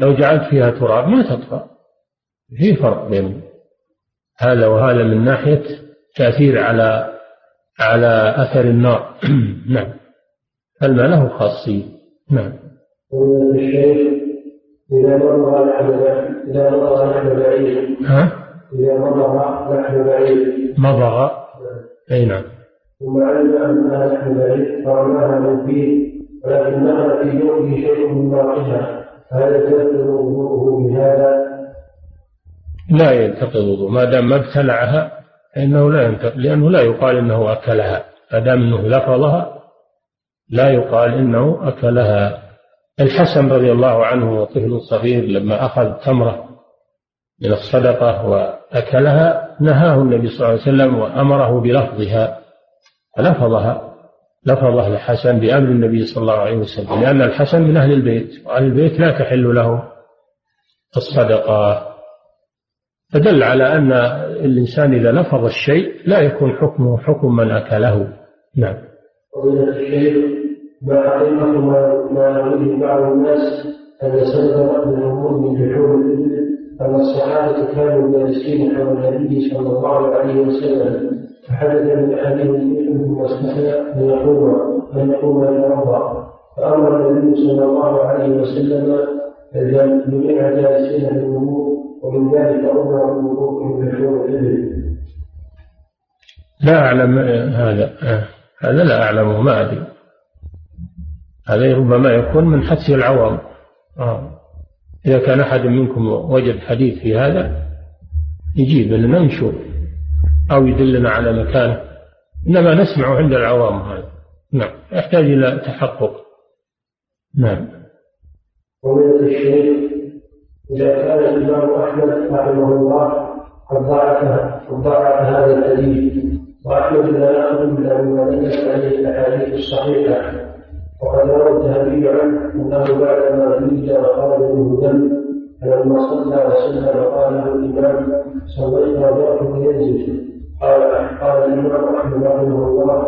لو جعلت فيها تراب ما تطفأ. في فرق بين هذا وهذا من ناحية تأثير على على أثر النار. نعم. الماء له خاصية. نعم. الشيخ إذا مضغ لحم إذا لحم بعير ها؟ إذا مضغ لحم بعير مضغ أي نعم. ثم علم أنها لحم بعير فرماها من فيه ولكن في جوفه شيء من باقيها فهل يتبدل وضوءه بهذا؟ لا ينتقض الوضوء ما دام ما ابتلعها فإنه لا ينتقض لأنه لا يقال إنه أكلها. ما دام أنه لفظها لا يقال إنه أكلها. الحسن رضي الله عنه وطفل صغير لما أخذ تمرة من الصدقة وأكلها نهاه النبي صلى الله عليه وسلم وأمره بلفظها فلفظها لفظه الحسن بأمر النبي صلى الله عليه وسلم لأن الحسن من أهل البيت وأهل البيت لا تحل له الصدقة. فدل على أن الإنسان إذا لفظ الشيء لا يكون حكمه حكم من أكله. نعم. ما حقيقة ما يرويه بعض الناس أن سبب من الأمور من لحوم الإبل أن الصحابة كانوا جالسين حول النبي صلى الله عليه وسلم. فحدث من أحدهم الإبل واستحيا أن يقوم أن يقوم يتوضأ فأمر النبي صلى الله عليه وسلم جميع جالسين بالوضوء ومن ذلك أمر بالوضوء من لحوم الإبل. لا أعلم هذا هذا لا أعلمه ما أدري. هذا ربما يكون من حدث العوام. آه. إذا كان أحد منكم وجد حديث في هذا يجيب لنا نشوف أو يدلنا على مكانه. إنما نسمع عند العوام هذا. نعم. يحتاج إلى تحقق. نعم. فضيلة الشيخ إذا كان الإمام أحمد رحمه الله قد ضاعف ضاعف هذا الحديث وأحمد لا يأخذ مما دلت عليه الأحاديث الصحيحة. وقد روى الذهبي عنه أنه بعدما ولد وخرج منه دم فلما صلى وسلم قال له الإمام صليت وجهك ينزل قال قال الإمام أحمد رحمه الله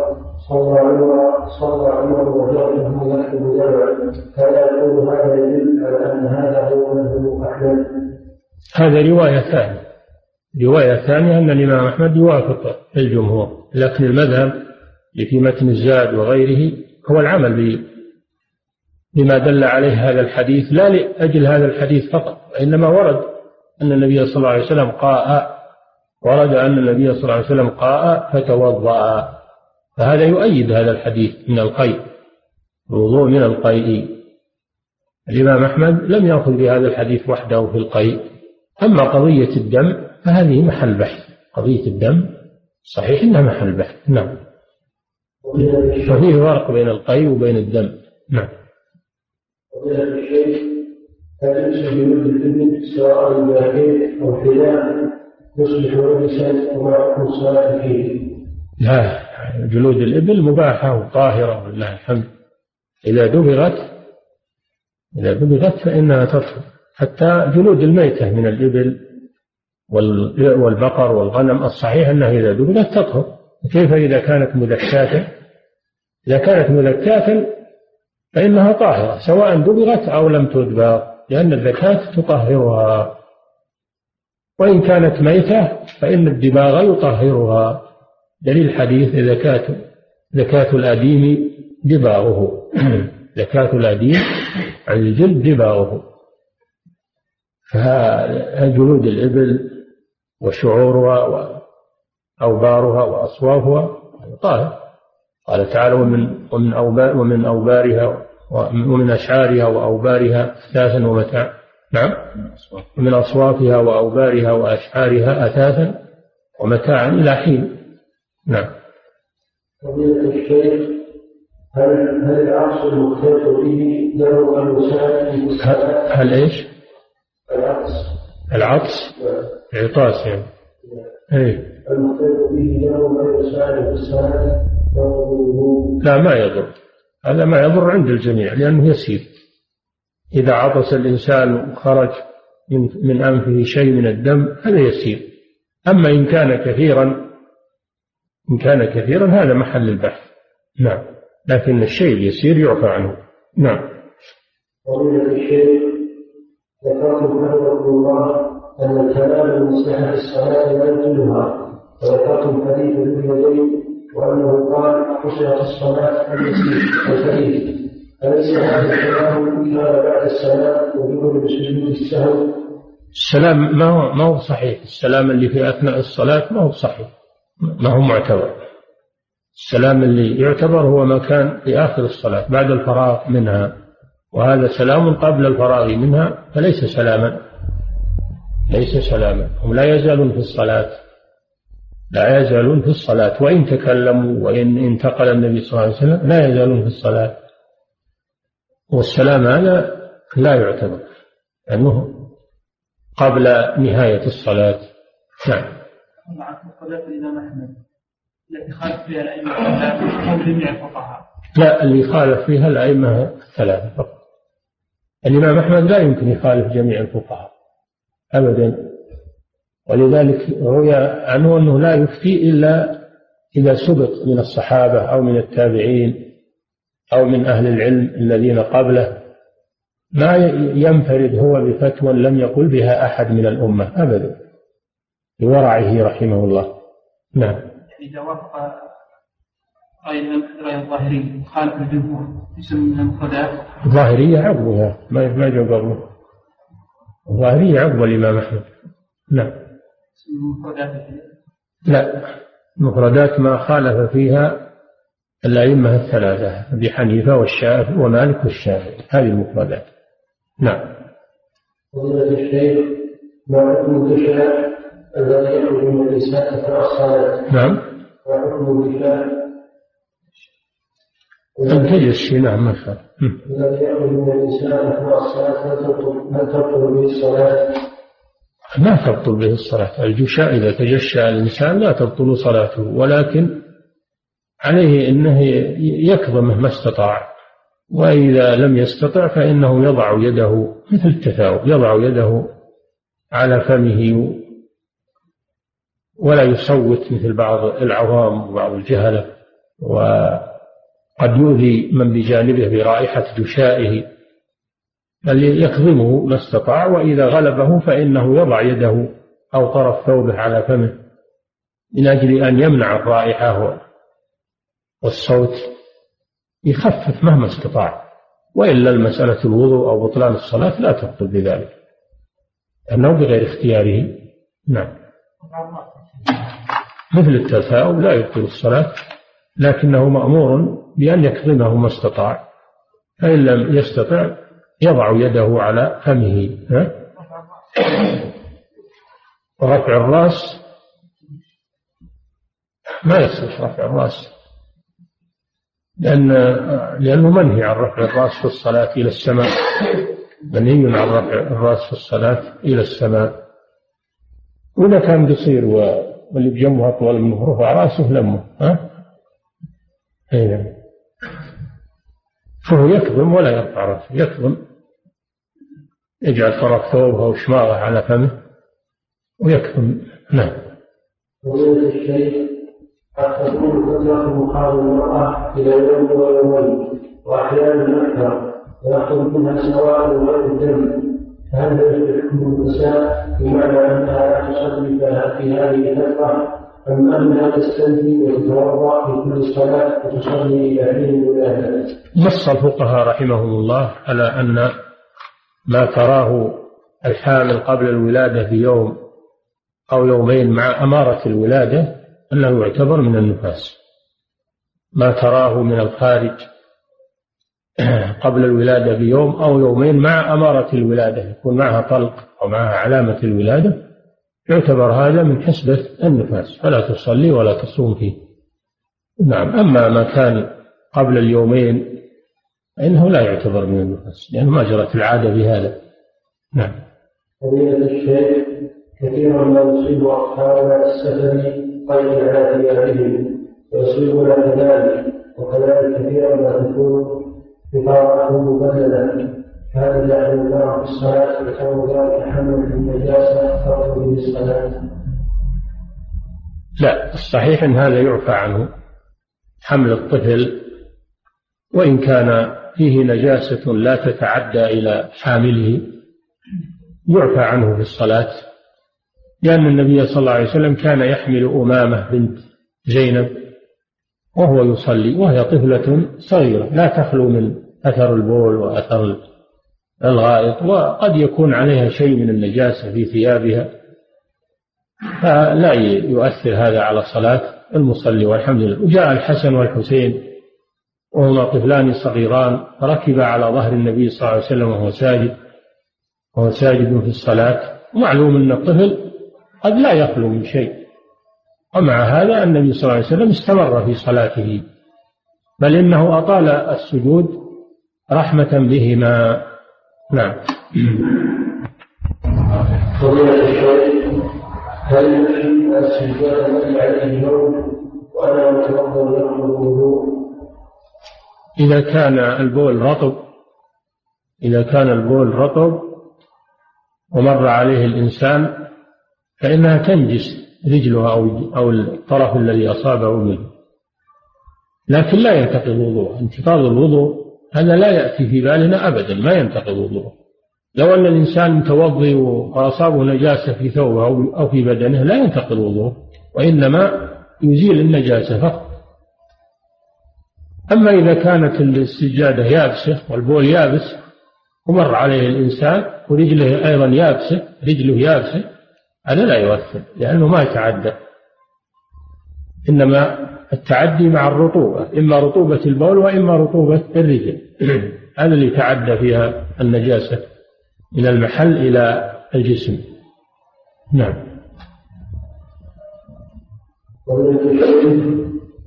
صلى عمر صلى عمر وجهه يكتب دمعا فلا يكون هذا يدل على أن هذا هو مذهب أحمد. هذا رواية ثانية. رواية ثانية أن الإمام أحمد يوافق الجمهور لكن المذهب اللي في متن الزاد وغيره هو العمل بما دل عليه هذا الحديث لا لأجل هذا الحديث فقط وإنما ورد أن النبي صلى الله عليه وسلم قاء ورد أن النبي صلى الله عليه وسلم قاء فتوضأ. فهذا يؤيد هذا الحديث من القيء الوضوء من القيء. الإمام أحمد لم يأخذ بهذا الحديث وحده في القيء. أما قضية الدم فهذه محل بحث. قضية الدم صحيح إنها محل بحث نعم. وفيه فرق بين القيء وبين الدم. نعم. فضيلة الشيخ هل يمسح بمد الإبل سواء باكين أو حذاء يصبح رجسا وما حكم الصلاة فيه؟ لا جلود الإبل مباحة وطاهرة ولله الحمد. إذا دبغت إذا دبغت فإنها تطهر. حتى جلود الميتة من الإبل وال- والبقر والغنم الصحيح أنها إذا دبغت تطهر. كيف إذا كانت مدشاة إذا كانت مذكاة فإنها طاهرة سواء دبغت أو لم تدبغ لأن الزكاة تطهرها. وإن كانت ميتة فإن الدباغ يطهرها. دليل حديث زكاة زكاة الأديم دباغه. زكاة الأديم عن الجلد دباغه. فجلود الإبل وشعورها وأوبارها وأصوافها. طاهر. قال تعالى ومن ومن أوبار ومن أوبارها ومن أشعارها وأوبارها أثاثا ومتاع. نعم. ومن أصوافها وأوبارها وأشعارها أثاثا ومتاعا إلى حين. نعم. هل هل العصر المختلف به له ان يساعد هل إيش؟ العطس. العطس. عطاس يعني. اي به له في لا ما يضر. هذا ما يضر عند الجميع لأنه يسير. إذا عطس الإنسان وخرج من من أنفه شيء من الدم هذا يسير. أما إن كان كثيرا إن كان كثيرا هذا محل البحث. نعم. لكن الشيء اليسير يعفى عنه. نعم. ومن الشيء حفظكم الله أن الكلام المصلح في الصلاة لا يجوزها وذكرتم حديث اليدين وأنه قال قصرت الصلاة اليسير الكريم أليس هذا الكلام كان بعد السلام وذكر بسجود السهو؟ السلام ما هو ما هو صحيح. السلام اللي في أثناء الصلاة ما هو صحيح. ما هو معتبر. السلام اللي يعتبر هو ما كان في آخر الصلاة بعد الفراغ منها. وهذا سلام قبل الفراغ منها فليس سلاما. ليس سلاما. هم لا يزالون في الصلاة. لا يزالون في الصلاة وإن تكلموا وإن انتقل النبي صلى الله عليه وسلم لا يزالون في الصلاة. والسلام هذا لا يعتبر لأنه قبل نهاية الصلاة. نعم. التي خالف فيها الأئمة الثلاثة جميع الفقهاء لا اللي يخالف فيها الأئمة الثلاثة فقط. الإمام أحمد لا يمكن يخالف جميع الفقهاء أبدا. ولذلك روي عنه أنه لا يفتي إلا إذا سبق من الصحابة أو من التابعين أو من أهل العلم الذين قبله. ما ينفرد هو بفتوى لم يقل بها أحد من الأمة أبدا لورعه رحمه الله. نعم. إذا وافق رأي الظاهري خالف الجمهور يسمى المفردات الظاهرية عقبها ما ما جو قبله الظاهرية عقب الإمام أحمد. نعم. لا مفردات ما خالف فيها الأئمة الثلاثة أبي حنيفة والشافعي ومالك والشافعي هذه المفردات. نعم. فضيلة الشيخ ما حكم الغشاء الذي يخرج من الإنسان أثناء الصلاة؟ نعم. ما حكم الغشاء تجلس نعم ما الذي يخرج من الإنسان أثناء الصلاة هل تبطل به الصلاة؟ ما تبطل به الصلاة. الجشاء إذا تجشى الإنسان لا تبطل صلاته ولكن عليه أنه يكظمه ما استطاع وإذا لم يستطع فإنه يضع يده مثل التثاؤب يضع يده على فمه ولا يصوت مثل بعض العوام وبعض الجهلة وقد يؤذي من بجانبه برائحة جشائه. بل يكظمه ما استطاع وإذا غلبه فإنه يضع يده أو طرف ثوبه على فمه من أجل أن يمنع الرائحة والصوت يخفف مهما استطاع. وإلا المسألة الوضوء أو بطلان الصلاة لا تبطل بذلك. لأنه بغير اختياره. نعم. مثل التثاؤب لا يبطل الصلاة لكنه مأمور بأن يكظمه ما استطاع. فإن لم يستطع يضع يده على فمه ها؟ ورفع الرأس ما يصلح رفع الرأس لأن لأنه منهي عن رفع الرأس في الصلاة إلى السماء منهي عن رفع الرأس في الصلاة إلى السماء وإذا كان قصير واللي بجنبه أطول منه رفع رأسه لمه ها؟ أي نعم فهو يكظم ولا يرفع رأسه يكظم. يجعل طرف ثوبه أو شماغه على فمه ويكظم. نعم. ومن الشيء قد تكون فترة مقام المرأة إلى يوم ويومين وأحيانا أكثر ويخرج منها سواد غير الدم. فهل يحكم النساء بمعنى أنها لا تصلي في هذه الفترة؟ تستنفي وتتوضأ في كل صلاة وتصلي إلى حين؟ نص الفقهاء رحمهم الله على أن ما تراه الحامل قبل الولادة بيوم أو يومين مع أمارة الولادة أنه يعتبر من النفاس ما تراه من الخارج قبل الولادة بيوم أو يومين مع أمارة الولادة يكون معها طلق أو معها علامة الولادة يعتبر هذا من حسبة النفاس فلا تصلي ولا تصوم فيه. نعم أما ما كان قبل اليومين فإنه لا يعتبر من النفاس لأنه ما جرت العادة بهذا نعم. فضيلة الشيخ كثيرا ما يصيب أصحاب السفر طيب على ثيابهم ويصيبنا كذلك وكذلك كثيرا ما تكون بطاقة مبللة هذا جعل الله في الصلاة وكون ذلك حمل النجاسة فرض به الصلاة. لا الصحيح أن هذا يعفى عنه. حمل الطفل وإن كان فيه نجاسة لا تتعدى إلى حامله يعفى عنه في الصلاة. لأن النبي صلى الله عليه وسلم كان يحمل أمامة بنت زينب وهو يصلي وهي طفلة صغيرة لا تخلو من أثر البول وأثر الغائط وقد يكون عليها شيء من النجاسة في ثيابها فلا يؤثر هذا على صلاة المصلي والحمد لله. وجاء الحسن والحسين وهما طفلان صغيران فركبا على ظهر النبي صلى الله عليه وسلم وهو ساجد وهو ساجد في الصلاة. معلوم أن الطفل قد لا يخلو من شيء. ومع هذا النبي صلى الله عليه وسلم استمر في صلاته. بل إنه أطال السجود رحمة بهما. نعم. فضيلة الشيخ هل يمكن السجاد الذي عليه نوم وأنا متوضأ الوضوء. إذا كان البول رطب إذا كان البول رطب ومر عليه الإنسان فإنها تنجس رجلها أو أو الطرف الذي أصابه منه. لكن لا ينتقض الوضوء انتقاض الوضوء هذا لا يأتي في بالنا أبدا ما ينتقض وضوءه لو أن الإنسان متوضي وأصابه نجاسة في ثوبه أو في بدنه لا ينتقض وضوءه وإنما يزيل النجاسة فقط. أما إذا كانت السجادة يابسة والبول يابس ومر عليه الإنسان ورجله أيضا يابسة رجله يابسة هذا لا يؤثر لأنه ما يتعدى. إنما التعدي مع الرطوبة إما رطوبة البول وإما رطوبة الرجل. هذا اللي تعدى فيها النجاسة من المحل إلى الجسم. نعم.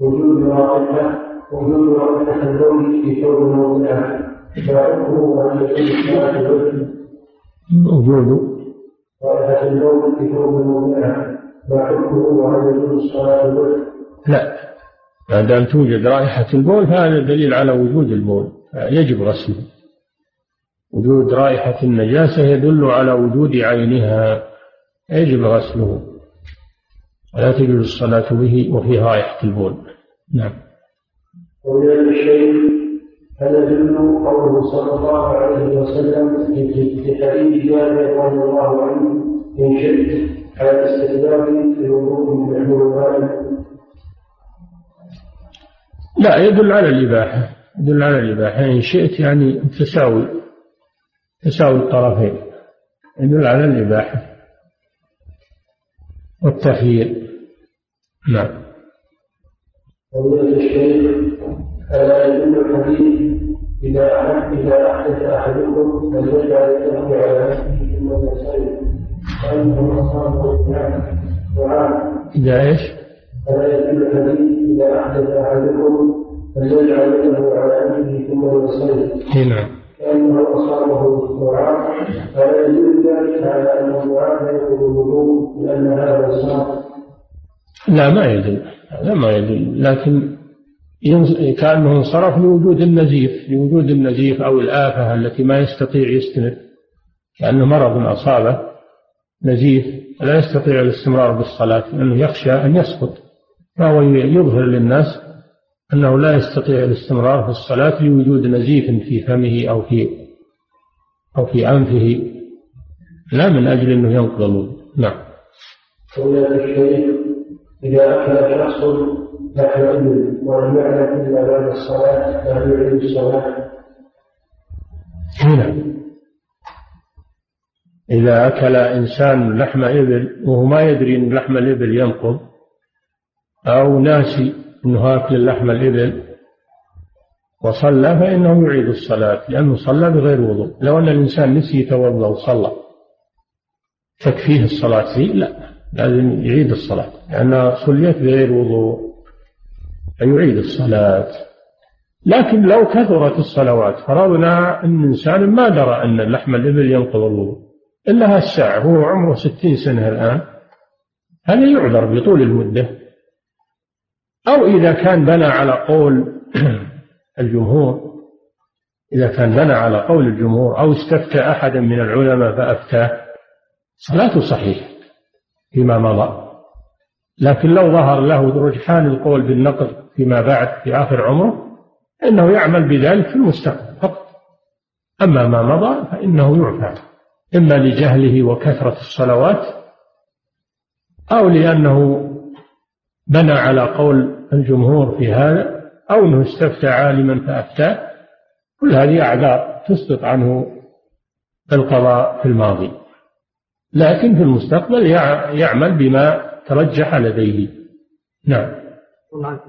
وجود رائحة وجود رائحة البول في ثوب موضعه فيعرفه أن يكون وجود رائحة البول في ثوب موضعه ما حكمه هل يجوز الصلاة لا. ما دام توجد رائحة البول فهذا دليل على وجود البول يجب غسله وجود رائحة النجاسة يدل على وجود عينها يجب غسله ولا تجوز الصلاة به وفي رائحة البول. نعم. ومن الشيء هل يدل قوله صلى الله عليه وسلم في حديث جابر رضي الله عنه إن شئت على استخدام الوضوء من المحمول لا يدل على الإباحة يدل على الإباحة. إن شئت يعني تساوي تساوي الطرفين يدل على الإباحة والتخيير. نعم. فضيلة الشيخ ألا يدل الحديث إذا إذا أحدث أحدكم فليجعل يده على نفسه ثم فإنه أصابه دعاء إذا إيش؟ فلا يدل الحديث إذا أحدث أحدكم فليجعل يده على أنفه ثم يصلي. نعم لأنه أصابه الدعاء فلا يدل ذلك على أن الدعاء لا يدل الوضوء لأن هذا صار لا ما يدل. لا ما يدل. لكن كأنه انصرف لوجود النزيف لوجود النزيف أو الآفة التي ما يستطيع يستمر. كأنه مرض أصابه نزيف لا يستطيع الاستمرار بالصلاة لأنه يخشى أن يسقط. فهو يظهر للناس أنه لا يستطيع الاستمرار في الصلاة لوجود نزيف في فمه أو في أو في أنفه. لا من أجل أنه ينقض. الوضوء نعم. قلنا الشيخ إذا أكل شخص لحم إبل ولم يعلم إلا بعد الصلاة فهل يعيد الصلاة؟ نعم إذا أكل إنسان لحم إبل وهو ما يدري أن لحم الإبل ينقض أو ناسي أنه أكل لحم الإبل وصلى فإنه يعيد الصلاة لأنه صلى بغير وضوء. لو أن الإنسان نسي يتوضأ وصلى تكفيه الصلاة فيه لا لازم يعيد الصلاة لأنها صليت بغير وضوء فيعيد الصلاة. لكن لو كثرت الصلوات فرضنا أن إنسان ما درى أن لحم الإبل ينقض الوضوء إلا هالساعة هو عمره ستين سنة الآن هذا يعذر بطول المدة؟ أو إذا كان بنى على قول الجمهور إذا كان بنى على قول الجمهور أو استفتى أحدا من العلماء فأفتاه صلاته صحيحة فيما مضى. لكن لو ظهر له رجحان القول بالنقض فيما بعد في آخر عمره إنه يعمل بذلك في المستقبل فقط. أما ما مضى فإنه يعفى. إما لجهله وكثرة الصلوات أو لأنه بنى على قول الجمهور في هذا أو أنه استفتى عالما فأفتاه. كل هذه أعذار تسقط عنه القضاء في الماضي. لكن في المستقبل يعمل بما ترجح لديه. نعم. والله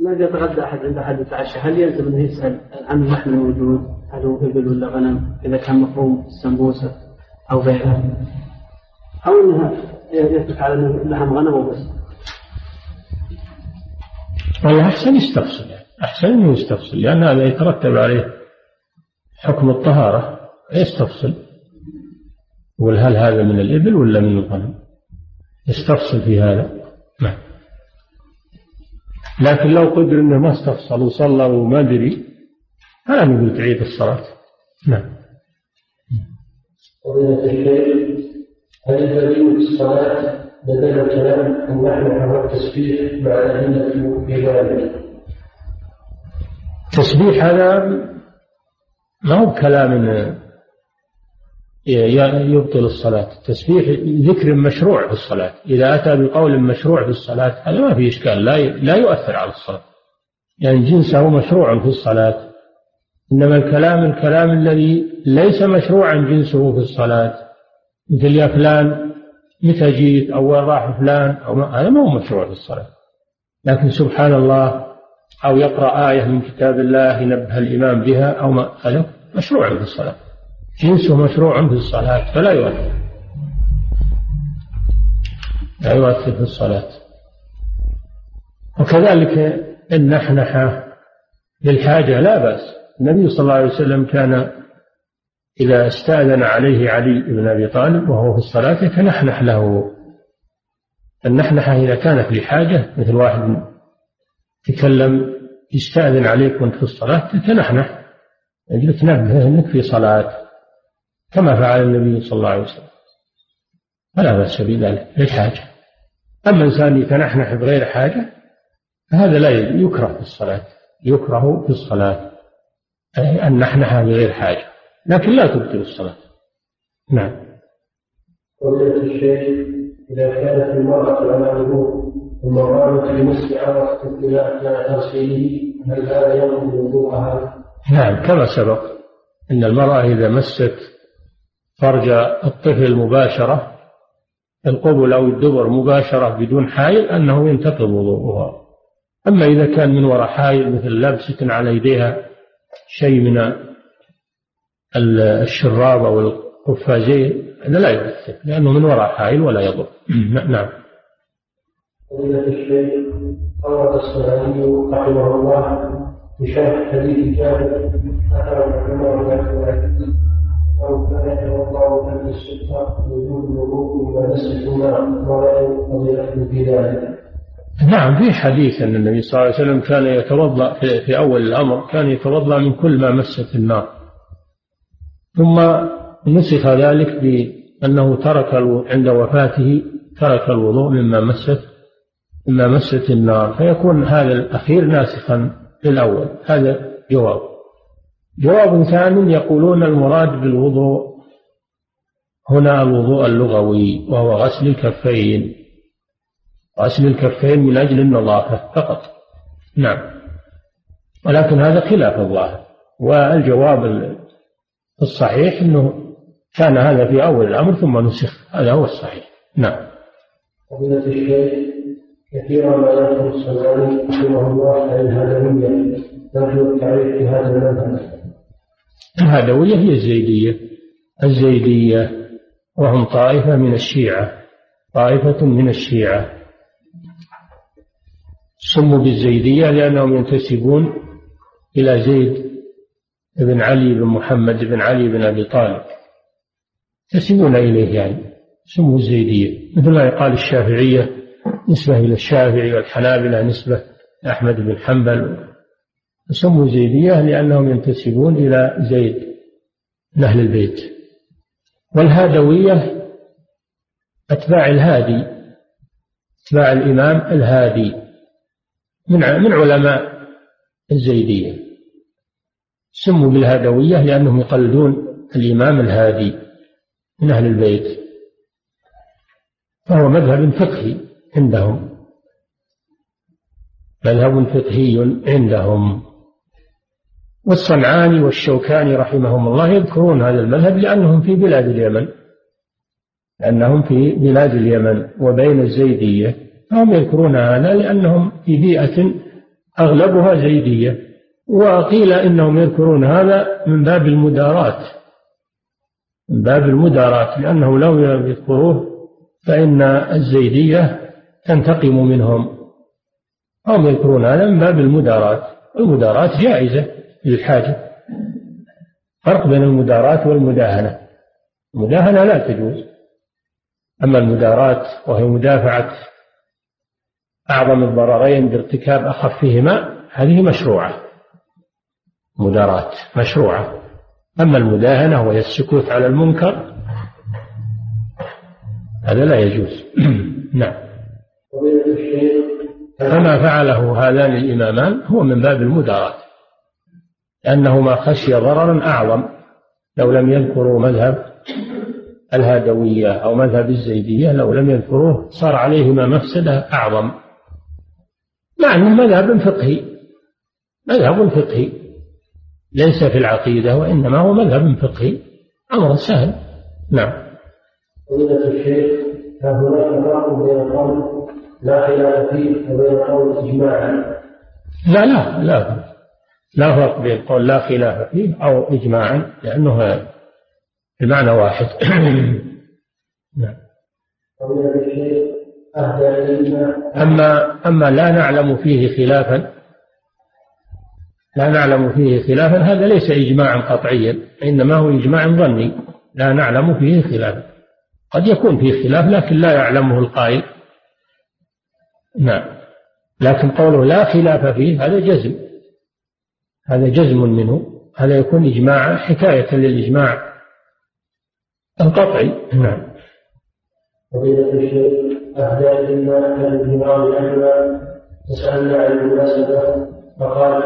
ما يتغدى أحد عند أحد يتعشى هل يلزم أنه يسأل عن اللحم الموجود هل هو إبل ولا غنم؟ إذا كان مفهوم السمبوسة أو غيرها. أو أنها يترك على اللحم غنم وبس. أحسن يستفصل أحسن أنه يستفصل لأن هذا يترتب عليه حكم الطهارة يستفصل يقول هل هذا من الإبل ولا من الغنم يستفصل في هذا. نعم. لكن لو قدر إنه ما استفصل وصلى وما دري فلا نقول تعيد الصلاة. نعم. فضيلة الشيخ هل في الصلاة؟ بدل الكلام أن نحن التسبيح مع الأدلة في ذلك؟ هذا ما هو كلام يبطل الصلاة. التسبيح ذكر مشروع في الصلاة. إذا أتى بقول مشروع في الصلاة هذا ما في إشكال. لا لا يؤثر على الصلاة. يعني جنسه مشروع في الصلاة. إنما الكلام الكلام الذي ليس مشروعا جنسه في الصلاة. مثل يا فلان متى جيت أو وين راح فلان أو هذا ما هو مشروع في الصلاة. لكن سبحان الله أو يقرأ آية من كتاب الله ينبه الإمام بها أو ما هذا مشروع في الصلاة. جنسه مشروع في الصلاة فلا يؤثر. لا يؤثر في الصلاة. وكذلك النحنحة للحاجة لا بأس. النبي صلى الله عليه وسلم كان إذا استأذن عليه علي بن أبي طالب وهو في الصلاة يتنحنح له. النحنحة إذا كانت لحاجة مثل واحد تكلم يستأذن عليك وأنت في الصلاة تتنحنح. أجل تنبه أنك في صلاة كما فعل النبي صلى الله عليه وسلم. فلا بأس بذلك للحاجة أما إنسان يتنحنح بغير حاجة فهذا لا يكره في الصلاة يكره في الصلاة. النحنحة بغير حاجة. لكن لا تبطل الصلاة. نعم. قضية الشيخ إذا كانت المرأة على وضوء ثم قامت الابتلاء مع تغسيله هل هذا ينقض وضوءها؟ نعم كما سبق أن المرأة إذا مست فرج الطفل مباشرة القبل أو الدبر مباشرة بدون حائل أنه ينتقض وضوءها. أما إذا كان من وراء حائل مثل لابسة على يديها شيء من الشراب أو القفازين هذا لا يؤثر لأنه من وراء حائل ولا يضر. نعم. فضيلة الشيخ أورد الصنعاني رحمه الله في شرح حديث جابر ذكر العلماء أو كان السلطة وجود الوضوء إلى في ذلك. نعم في حديث أن النبي صلى الله عليه وسلم كان يتوضأ في, في أول الأمر كان يتوضأ من كل ما مست النار. ثم نسخ ذلك بأنه ترك عند وفاته ترك الوضوء مما مست إما مست النار. فيكون هذا الأخير ناسخا للأول. هذا جواب. جواب ثاني يقولون المراد بالوضوء هنا الوضوء اللغوي وهو غسل الكفين. غسل الكفين من أجل النظافة فقط. نعم. ولكن هذا خلاف الظاهر. والجواب الصحيح أنه كان هذا في أول الأمر ثم نسخ. هذا هو الصحيح. نعم. فضيلة الشيخ كثيرا ما يذكر الصنعاني رحمه الله عن الهدوية. نرجو التعريف في هذا المذهب؟ الهدوية هي الزيدية. الزيدية وهم طائفة من الشيعة. طائفة من الشيعة. سموا بالزيدية لأنهم ينتسبون إلى زيد بن علي بن محمد بن علي بن أبي طالب. ينتسبون إليه يعني سموا الزيدية. مثل ما يقال الشافعية نسبة إلى الشافعي والحنابلة نسبة أحمد بن حنبل. سموا زيدية لأنهم ينتسبون إلى زيد من أهل البيت. والهادوية أتباع الهادي أتباع الإمام الهادي من من علماء الزيدية. سموا بالهادوية لأنهم يقلدون الإمام الهادي من أهل البيت فهو مذهب فقهي عندهم مذهب فقهي عندهم. والصنعاني والشوكاني رحمهم الله يذكرون هذا المذهب لأنهم في بلاد اليمن لأنهم في بلاد اليمن وبين الزيدية هم يذكرون هذا لأنهم في بيئة أغلبها زيدية. وقيل إنهم يذكرون هذا من باب المداراة من باب المداراة لأنه لو يذكروه فإن الزيدية تنتقم منهم. هم يذكرون هذا من باب المداراة المداراة جائزة للحاجة فرق بين المداراة والمداهنة المداهنة لا تجوز أما المداراة وهي مدافعة أعظم الضررين بارتكاب أخفهما هذه مشروعة. مداراة مشروعة. أما المداهنة وهي السكوت على المنكر هذا لا يجوز. نعم. فما فعله هذان الإمامان هو من باب المداراة. لأنهما خشي ضررا أعظم. لو لم يذكروا مذهب الهادوية أو مذهب الزيدية لو لم يذكروه صار عليهما مفسدة أعظم. مع أنه مذهب فقهي. مذهب فقهي. ليس في العقيدة وإنما هو مذهب فقهي. أمر سهل. نعم. فضيلة الشيخ هل هناك فرق بين قول لا خلاف فيه وبين قول إجماعا؟ لا لا لا. لا فرق بين قول لا خلاف فيه أو إجماعا لأنه المعنى واحد. نعم. أما أما لا نعلم فيه خلافا لا نعلم فيه خلافا. هذا ليس إجماعا قطعيا إنما هو إجماع ظني. لا نعلم فيه خلافا. قد يكون فيه خلاف لكن لا يعلمه القائل. نعم. لكن قوله لا خلاف فيه هذا جزم. هذا جزم منه. هذا يكون إجماعا حكاية للإجماع القطعي. نعم. فضيلة الشيخ أهدى لنا الجماع لأهلنا تسألنا عن المناسبة. فقال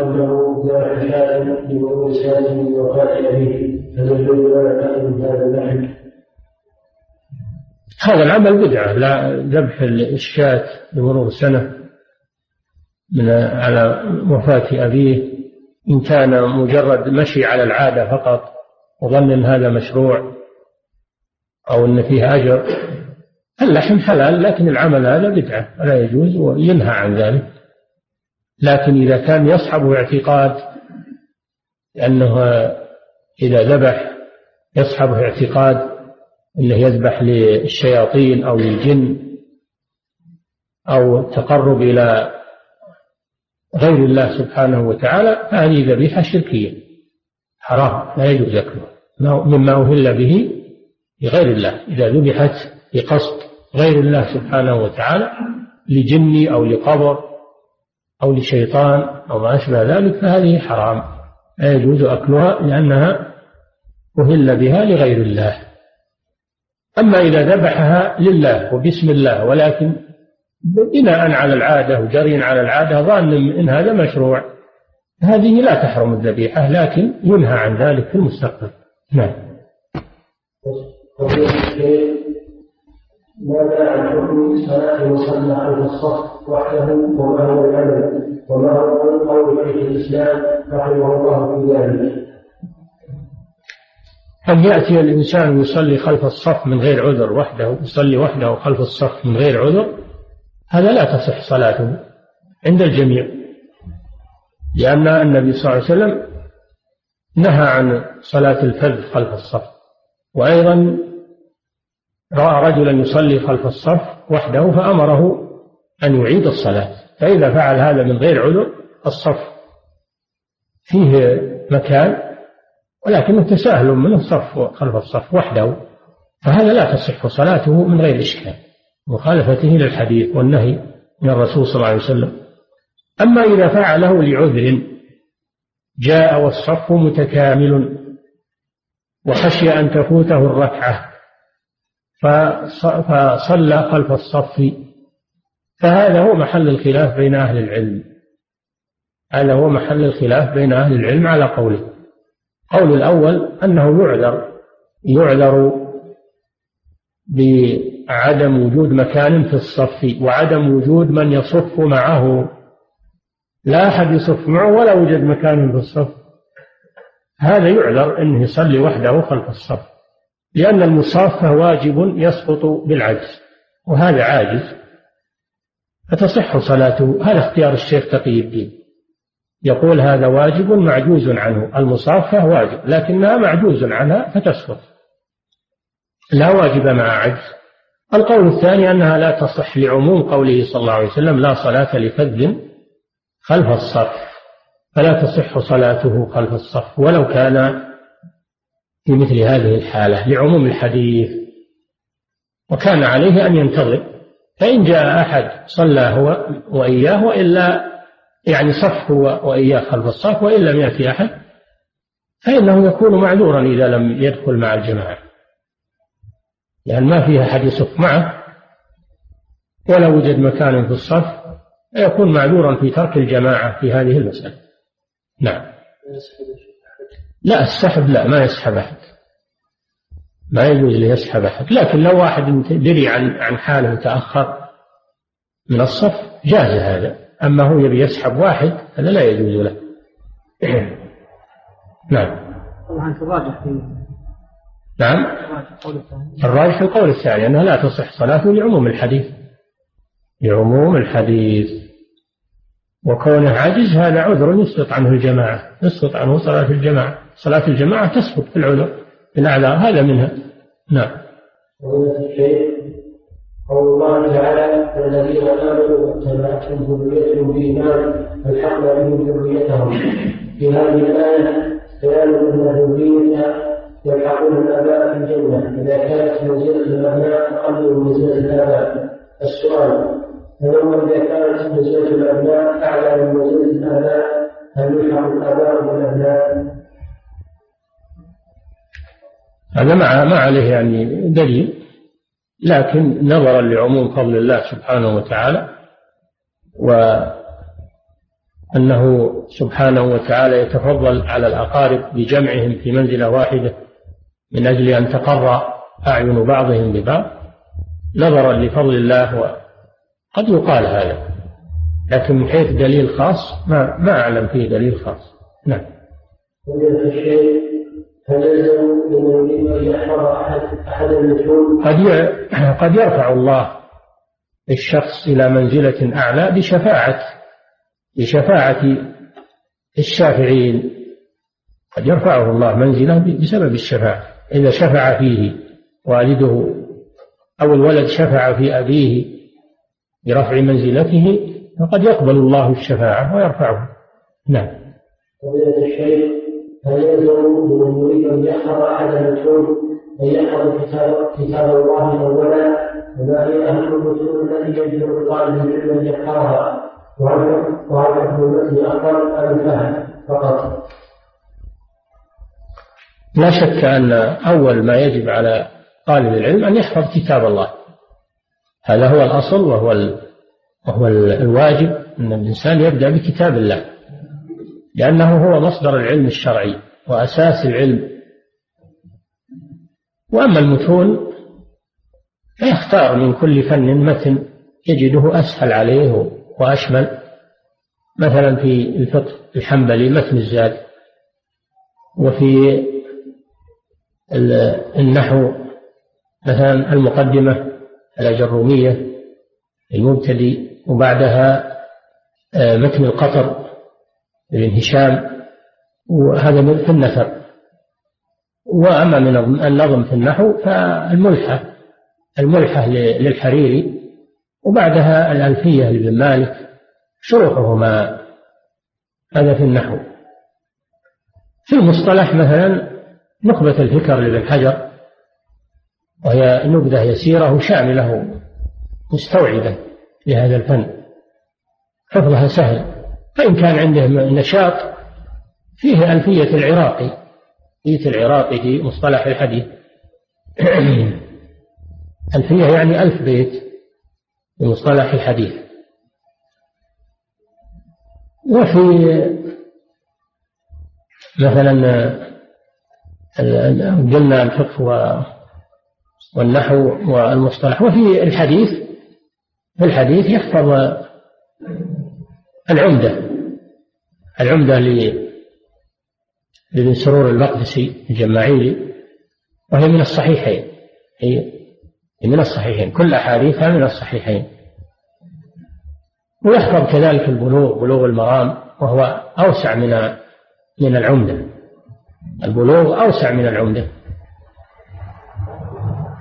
جاء شاة لمرور ساز من وفاة أبيه فنجد لنا من هذا اللحم هذا العمل بدعة لا ذبح الشاة بمرور سنة من على وفاة أبيه. إن كان مجرد مشي على العادة فقط وظن أن هذا مشروع أو أن فيه أجر اللحم حلال لكن العمل هذا بدعة ولا يجوز وينهى عن ذلك. لكن إذا كان يصحبه اعتقاد أنه إذا ذبح يصحبه اعتقاد أنه يذبح للشياطين أو للجن أو تقرب إلى غير الله سبحانه وتعالى فهذه ذبيحة شركية حرام لا يجوز أكله مما أهل به لغير الله. إذا ذبحت بقصد غير الله سبحانه وتعالى لجن أو لقبر أو لشيطان أو ما أشبه ذلك فهذه حرام. لا يجوز أكلها لأنها أهل بها لغير الله. أما إذا ذبحها لله وباسم الله ولكن بناء على العادة وجري على العادة ظان إن هذا مشروع. هذه لا تحرم الذبيحة لكن ينهى عن ذلك في المستقبل. نعم. ماذا عن حكم صلاة المصلى خلف الصف وحده وما هو العمل وما هو قول شيخ الإسلام رحمه الله في ذلك. أن يأتي الإنسان يصلي خلف الصف من غير عذر وحده؟ يصلي وحده خلف الصف من غير عذر؟ هذا لا تصح صلاته عند الجميع. لأن النبي صلى الله عليه وسلم نهى عن صلاة الفذ خلف الصف. وأيضا رأى رجلا يصلي خلف الصف وحده فأمره أن يعيد الصلاة. فإذا فعل هذا من غير عذر الصف فيه مكان ولكنه تساهل منه الصف خلف الصف وحده. فهذا لا تصح صلاته من غير إشكال مخالفته للحديث والنهي من الرسول صلى الله عليه وسلم. أما إذا فعله لعذر جاء والصف متكامل وخشي أن تفوته الركعة. فصلى خلف الصف. فهذا هو محل الخلاف بين أهل العلم. هذا هو محل الخلاف بين أهل العلم على قوله. قول الأول أنه يعذر يعذر بعدم وجود مكان في الصف وعدم وجود من يصف معه. لا أحد يصف معه ولا وجد مكان في الصف. هذا يعذر أنه يصلي وحده خلف الصف. لأن المصافة واجب يسقط بالعجز وهذا عاجز. فتصح صلاته؟ هذا اختيار الشيخ تقي الدين. يقول هذا واجب معجوز عنه المصافة واجب لكنها معجوز عنها فتسقط. لا واجب مع عجز. القول الثاني أنها لا تصح لعموم قوله صلى الله عليه وسلم لا صلاة لفذ خلف الصف فلا تصح صلاته خلف الصف ولو كان في مثل هذه الحالة لعموم الحديث. وكان عليه أن ينتظر. فإن جاء أحد صلى هو وإياه وإلا يعني صف هو وإياه خلف الصف وإن لم يأتي أحد فإنه يكون معذورا إذا لم يدخل مع الجماعة. لأن ما فيها أحد يصف معه. ولا وجد مكان في الصف يكون معذورا في ترك الجماعة في هذه المسألة. نعم. لا السحب لا ما يسحب أحد. ما يجوز له يسحب أحد. لكن لو واحد دري عن عن حاله وتأخر من الصف جاز هذا. أما هو يبي يسحب واحد هذا لا يجوز له. نعم. طبعا الراجح في نعم. الراجح القول الثاني أنها لا تصح صلاته لعموم الحديث. لعموم الحديث. وكونه عجز هذا عذر يسقط عنه الجماعة. يسقط عنه صلاة الجماعة. صلاة الجماعة تسقط في العذر في الأعذار هذا منها. نعم. قول الله تعالى الذين آمنوا واتبعتهم ذريتهم بإيمان الحقنا بهم ذريتهم. في هذه الآية بيان أن الذريه يلحقون الأباء في الجنة إذا كانت منزله الأبناء أقل من منزله الآباء. السؤال فلما إذا كانت منزلة الأبناء أعلى من منزلة الآباء؟ هل يلحق الآباء بالأبناء؟ هذا ما ما عليه يعني دليل لكن نظرا لعموم فضل الله سبحانه وتعالى وأنه سبحانه وتعالى يتفضل على الأقارب بجمعهم في منزلة واحدة من أجل أن تقر أعين بعضهم ببعض. نظرا لفضل الله قد يقال هذا لكن من حيث دليل خاص ما ما أعلم فيه دليل خاص. نعم. هل يلزم أن يحفظ أحد أحد قد قد يرفع الله الشخص إلى منزلة أعلى بشفاعة بشفاعة الشافعين. قد يرفعه الله منزلة بسبب الشفاعة. إذا شفع فيه والده أو الولد شفع في أبيه برفع منزلته فقد يقبل الله الشفاعة ويرفعه. نعم. فضيلة الشيخ هل يلزم لمن يريد أن يحفظ أحد المتون أن يحفظ كتاب كتاب الله أولا. وما هي أهم المتون التي يجب لطالب العلم أن يحفظها وهل المتن أفضل أم الفهم فقط؟ لا شك أن أول ما يجب على طالب العلم أن يحفظ كتاب الله. هذا هو الأصل وهو وهو الواجب أن الإنسان يبدأ بكتاب الله. لأنه هو مصدر العلم الشرعي وأساس العلم. وأما المتون فيختار من كل فن متن يجده أسهل عليه وأشمل. مثلا في الفقه الحنبلي متن الزاد وفي النحو مثلا المقدمة الأجرومية المبتدئ وبعدها آه، متن القطر. ابن هشام وهذا في النثر وأما من النظم في النحو فالملحة الملحة للحريري وبعدها الألفية لابن مالك شروحهما هذا في النحو. في المصطلح مثلا نخبة الفكر لابن حجر وهي نبذة يسيرة وشاملة مستوعبة لهذا الفن. حفظها سهل. فإن كان عنده نشاط فيه ألفية العراقي ألفية العراقي في مصطلح الحديث. ألفية يعني ألف بيت في مصطلح الحديث. وفي مثلا قلنا الفقه والنحو والمصطلح. وفي الحديث في الحديث يحفظ العمدة. العمدة لابن سرور المقدسي الجماعيلي وهي من الصحيحين. هي من الصحيحين. كل أحاديثها من الصحيحين. ويحفظ كذلك البلوغ بلوغ المرام وهو أوسع من من العمدة. البلوغ أوسع من العمدة.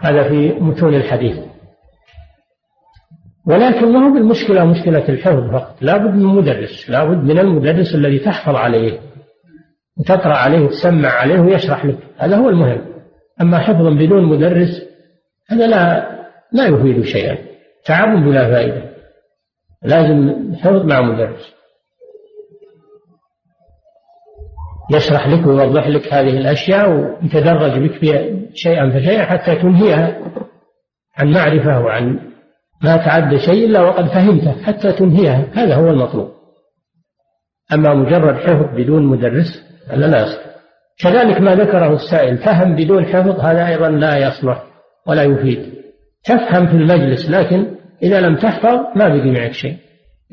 هذا في متون الحديث. ولكن ما هو بالمشكلة مشكلة الحفظ فقط. لا بد من مدرس لا بد من المدرس الذي تحفظ عليه وتقرأ عليه وتسمع عليه ويشرح لك. هذا هو المهم. أما حفظ بدون مدرس هذا لا لا يفيد شيئا. تعب بلا فائدة. لازم حفظ مع مدرس. يشرح لك ويوضح لك هذه الأشياء ويتدرج بك فيها شيئا فشيئا حتى تنهيها عن معرفة وعن ما تعدى شيء إلا وقد فهمته حتى تنهيها. هذا هو المطلوب. أما مجرد حفظ بدون مدرس هذا لا يصلح كذلك ما ذكره السائل فهم بدون حفظ هذا أيضا لا يصلح ولا يفيد. تفهم في المجلس لكن إذا لم تحفظ ما بقي معك شيء.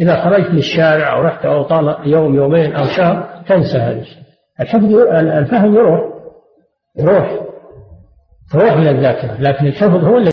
إذا خرجت للشارع أو رحت أو طال يوم يومين أو شهر تنسى هذا الشيء. الحفظ الفهم يروح. يروح. تروح من الذاكرة لكن الحفظ هو الذي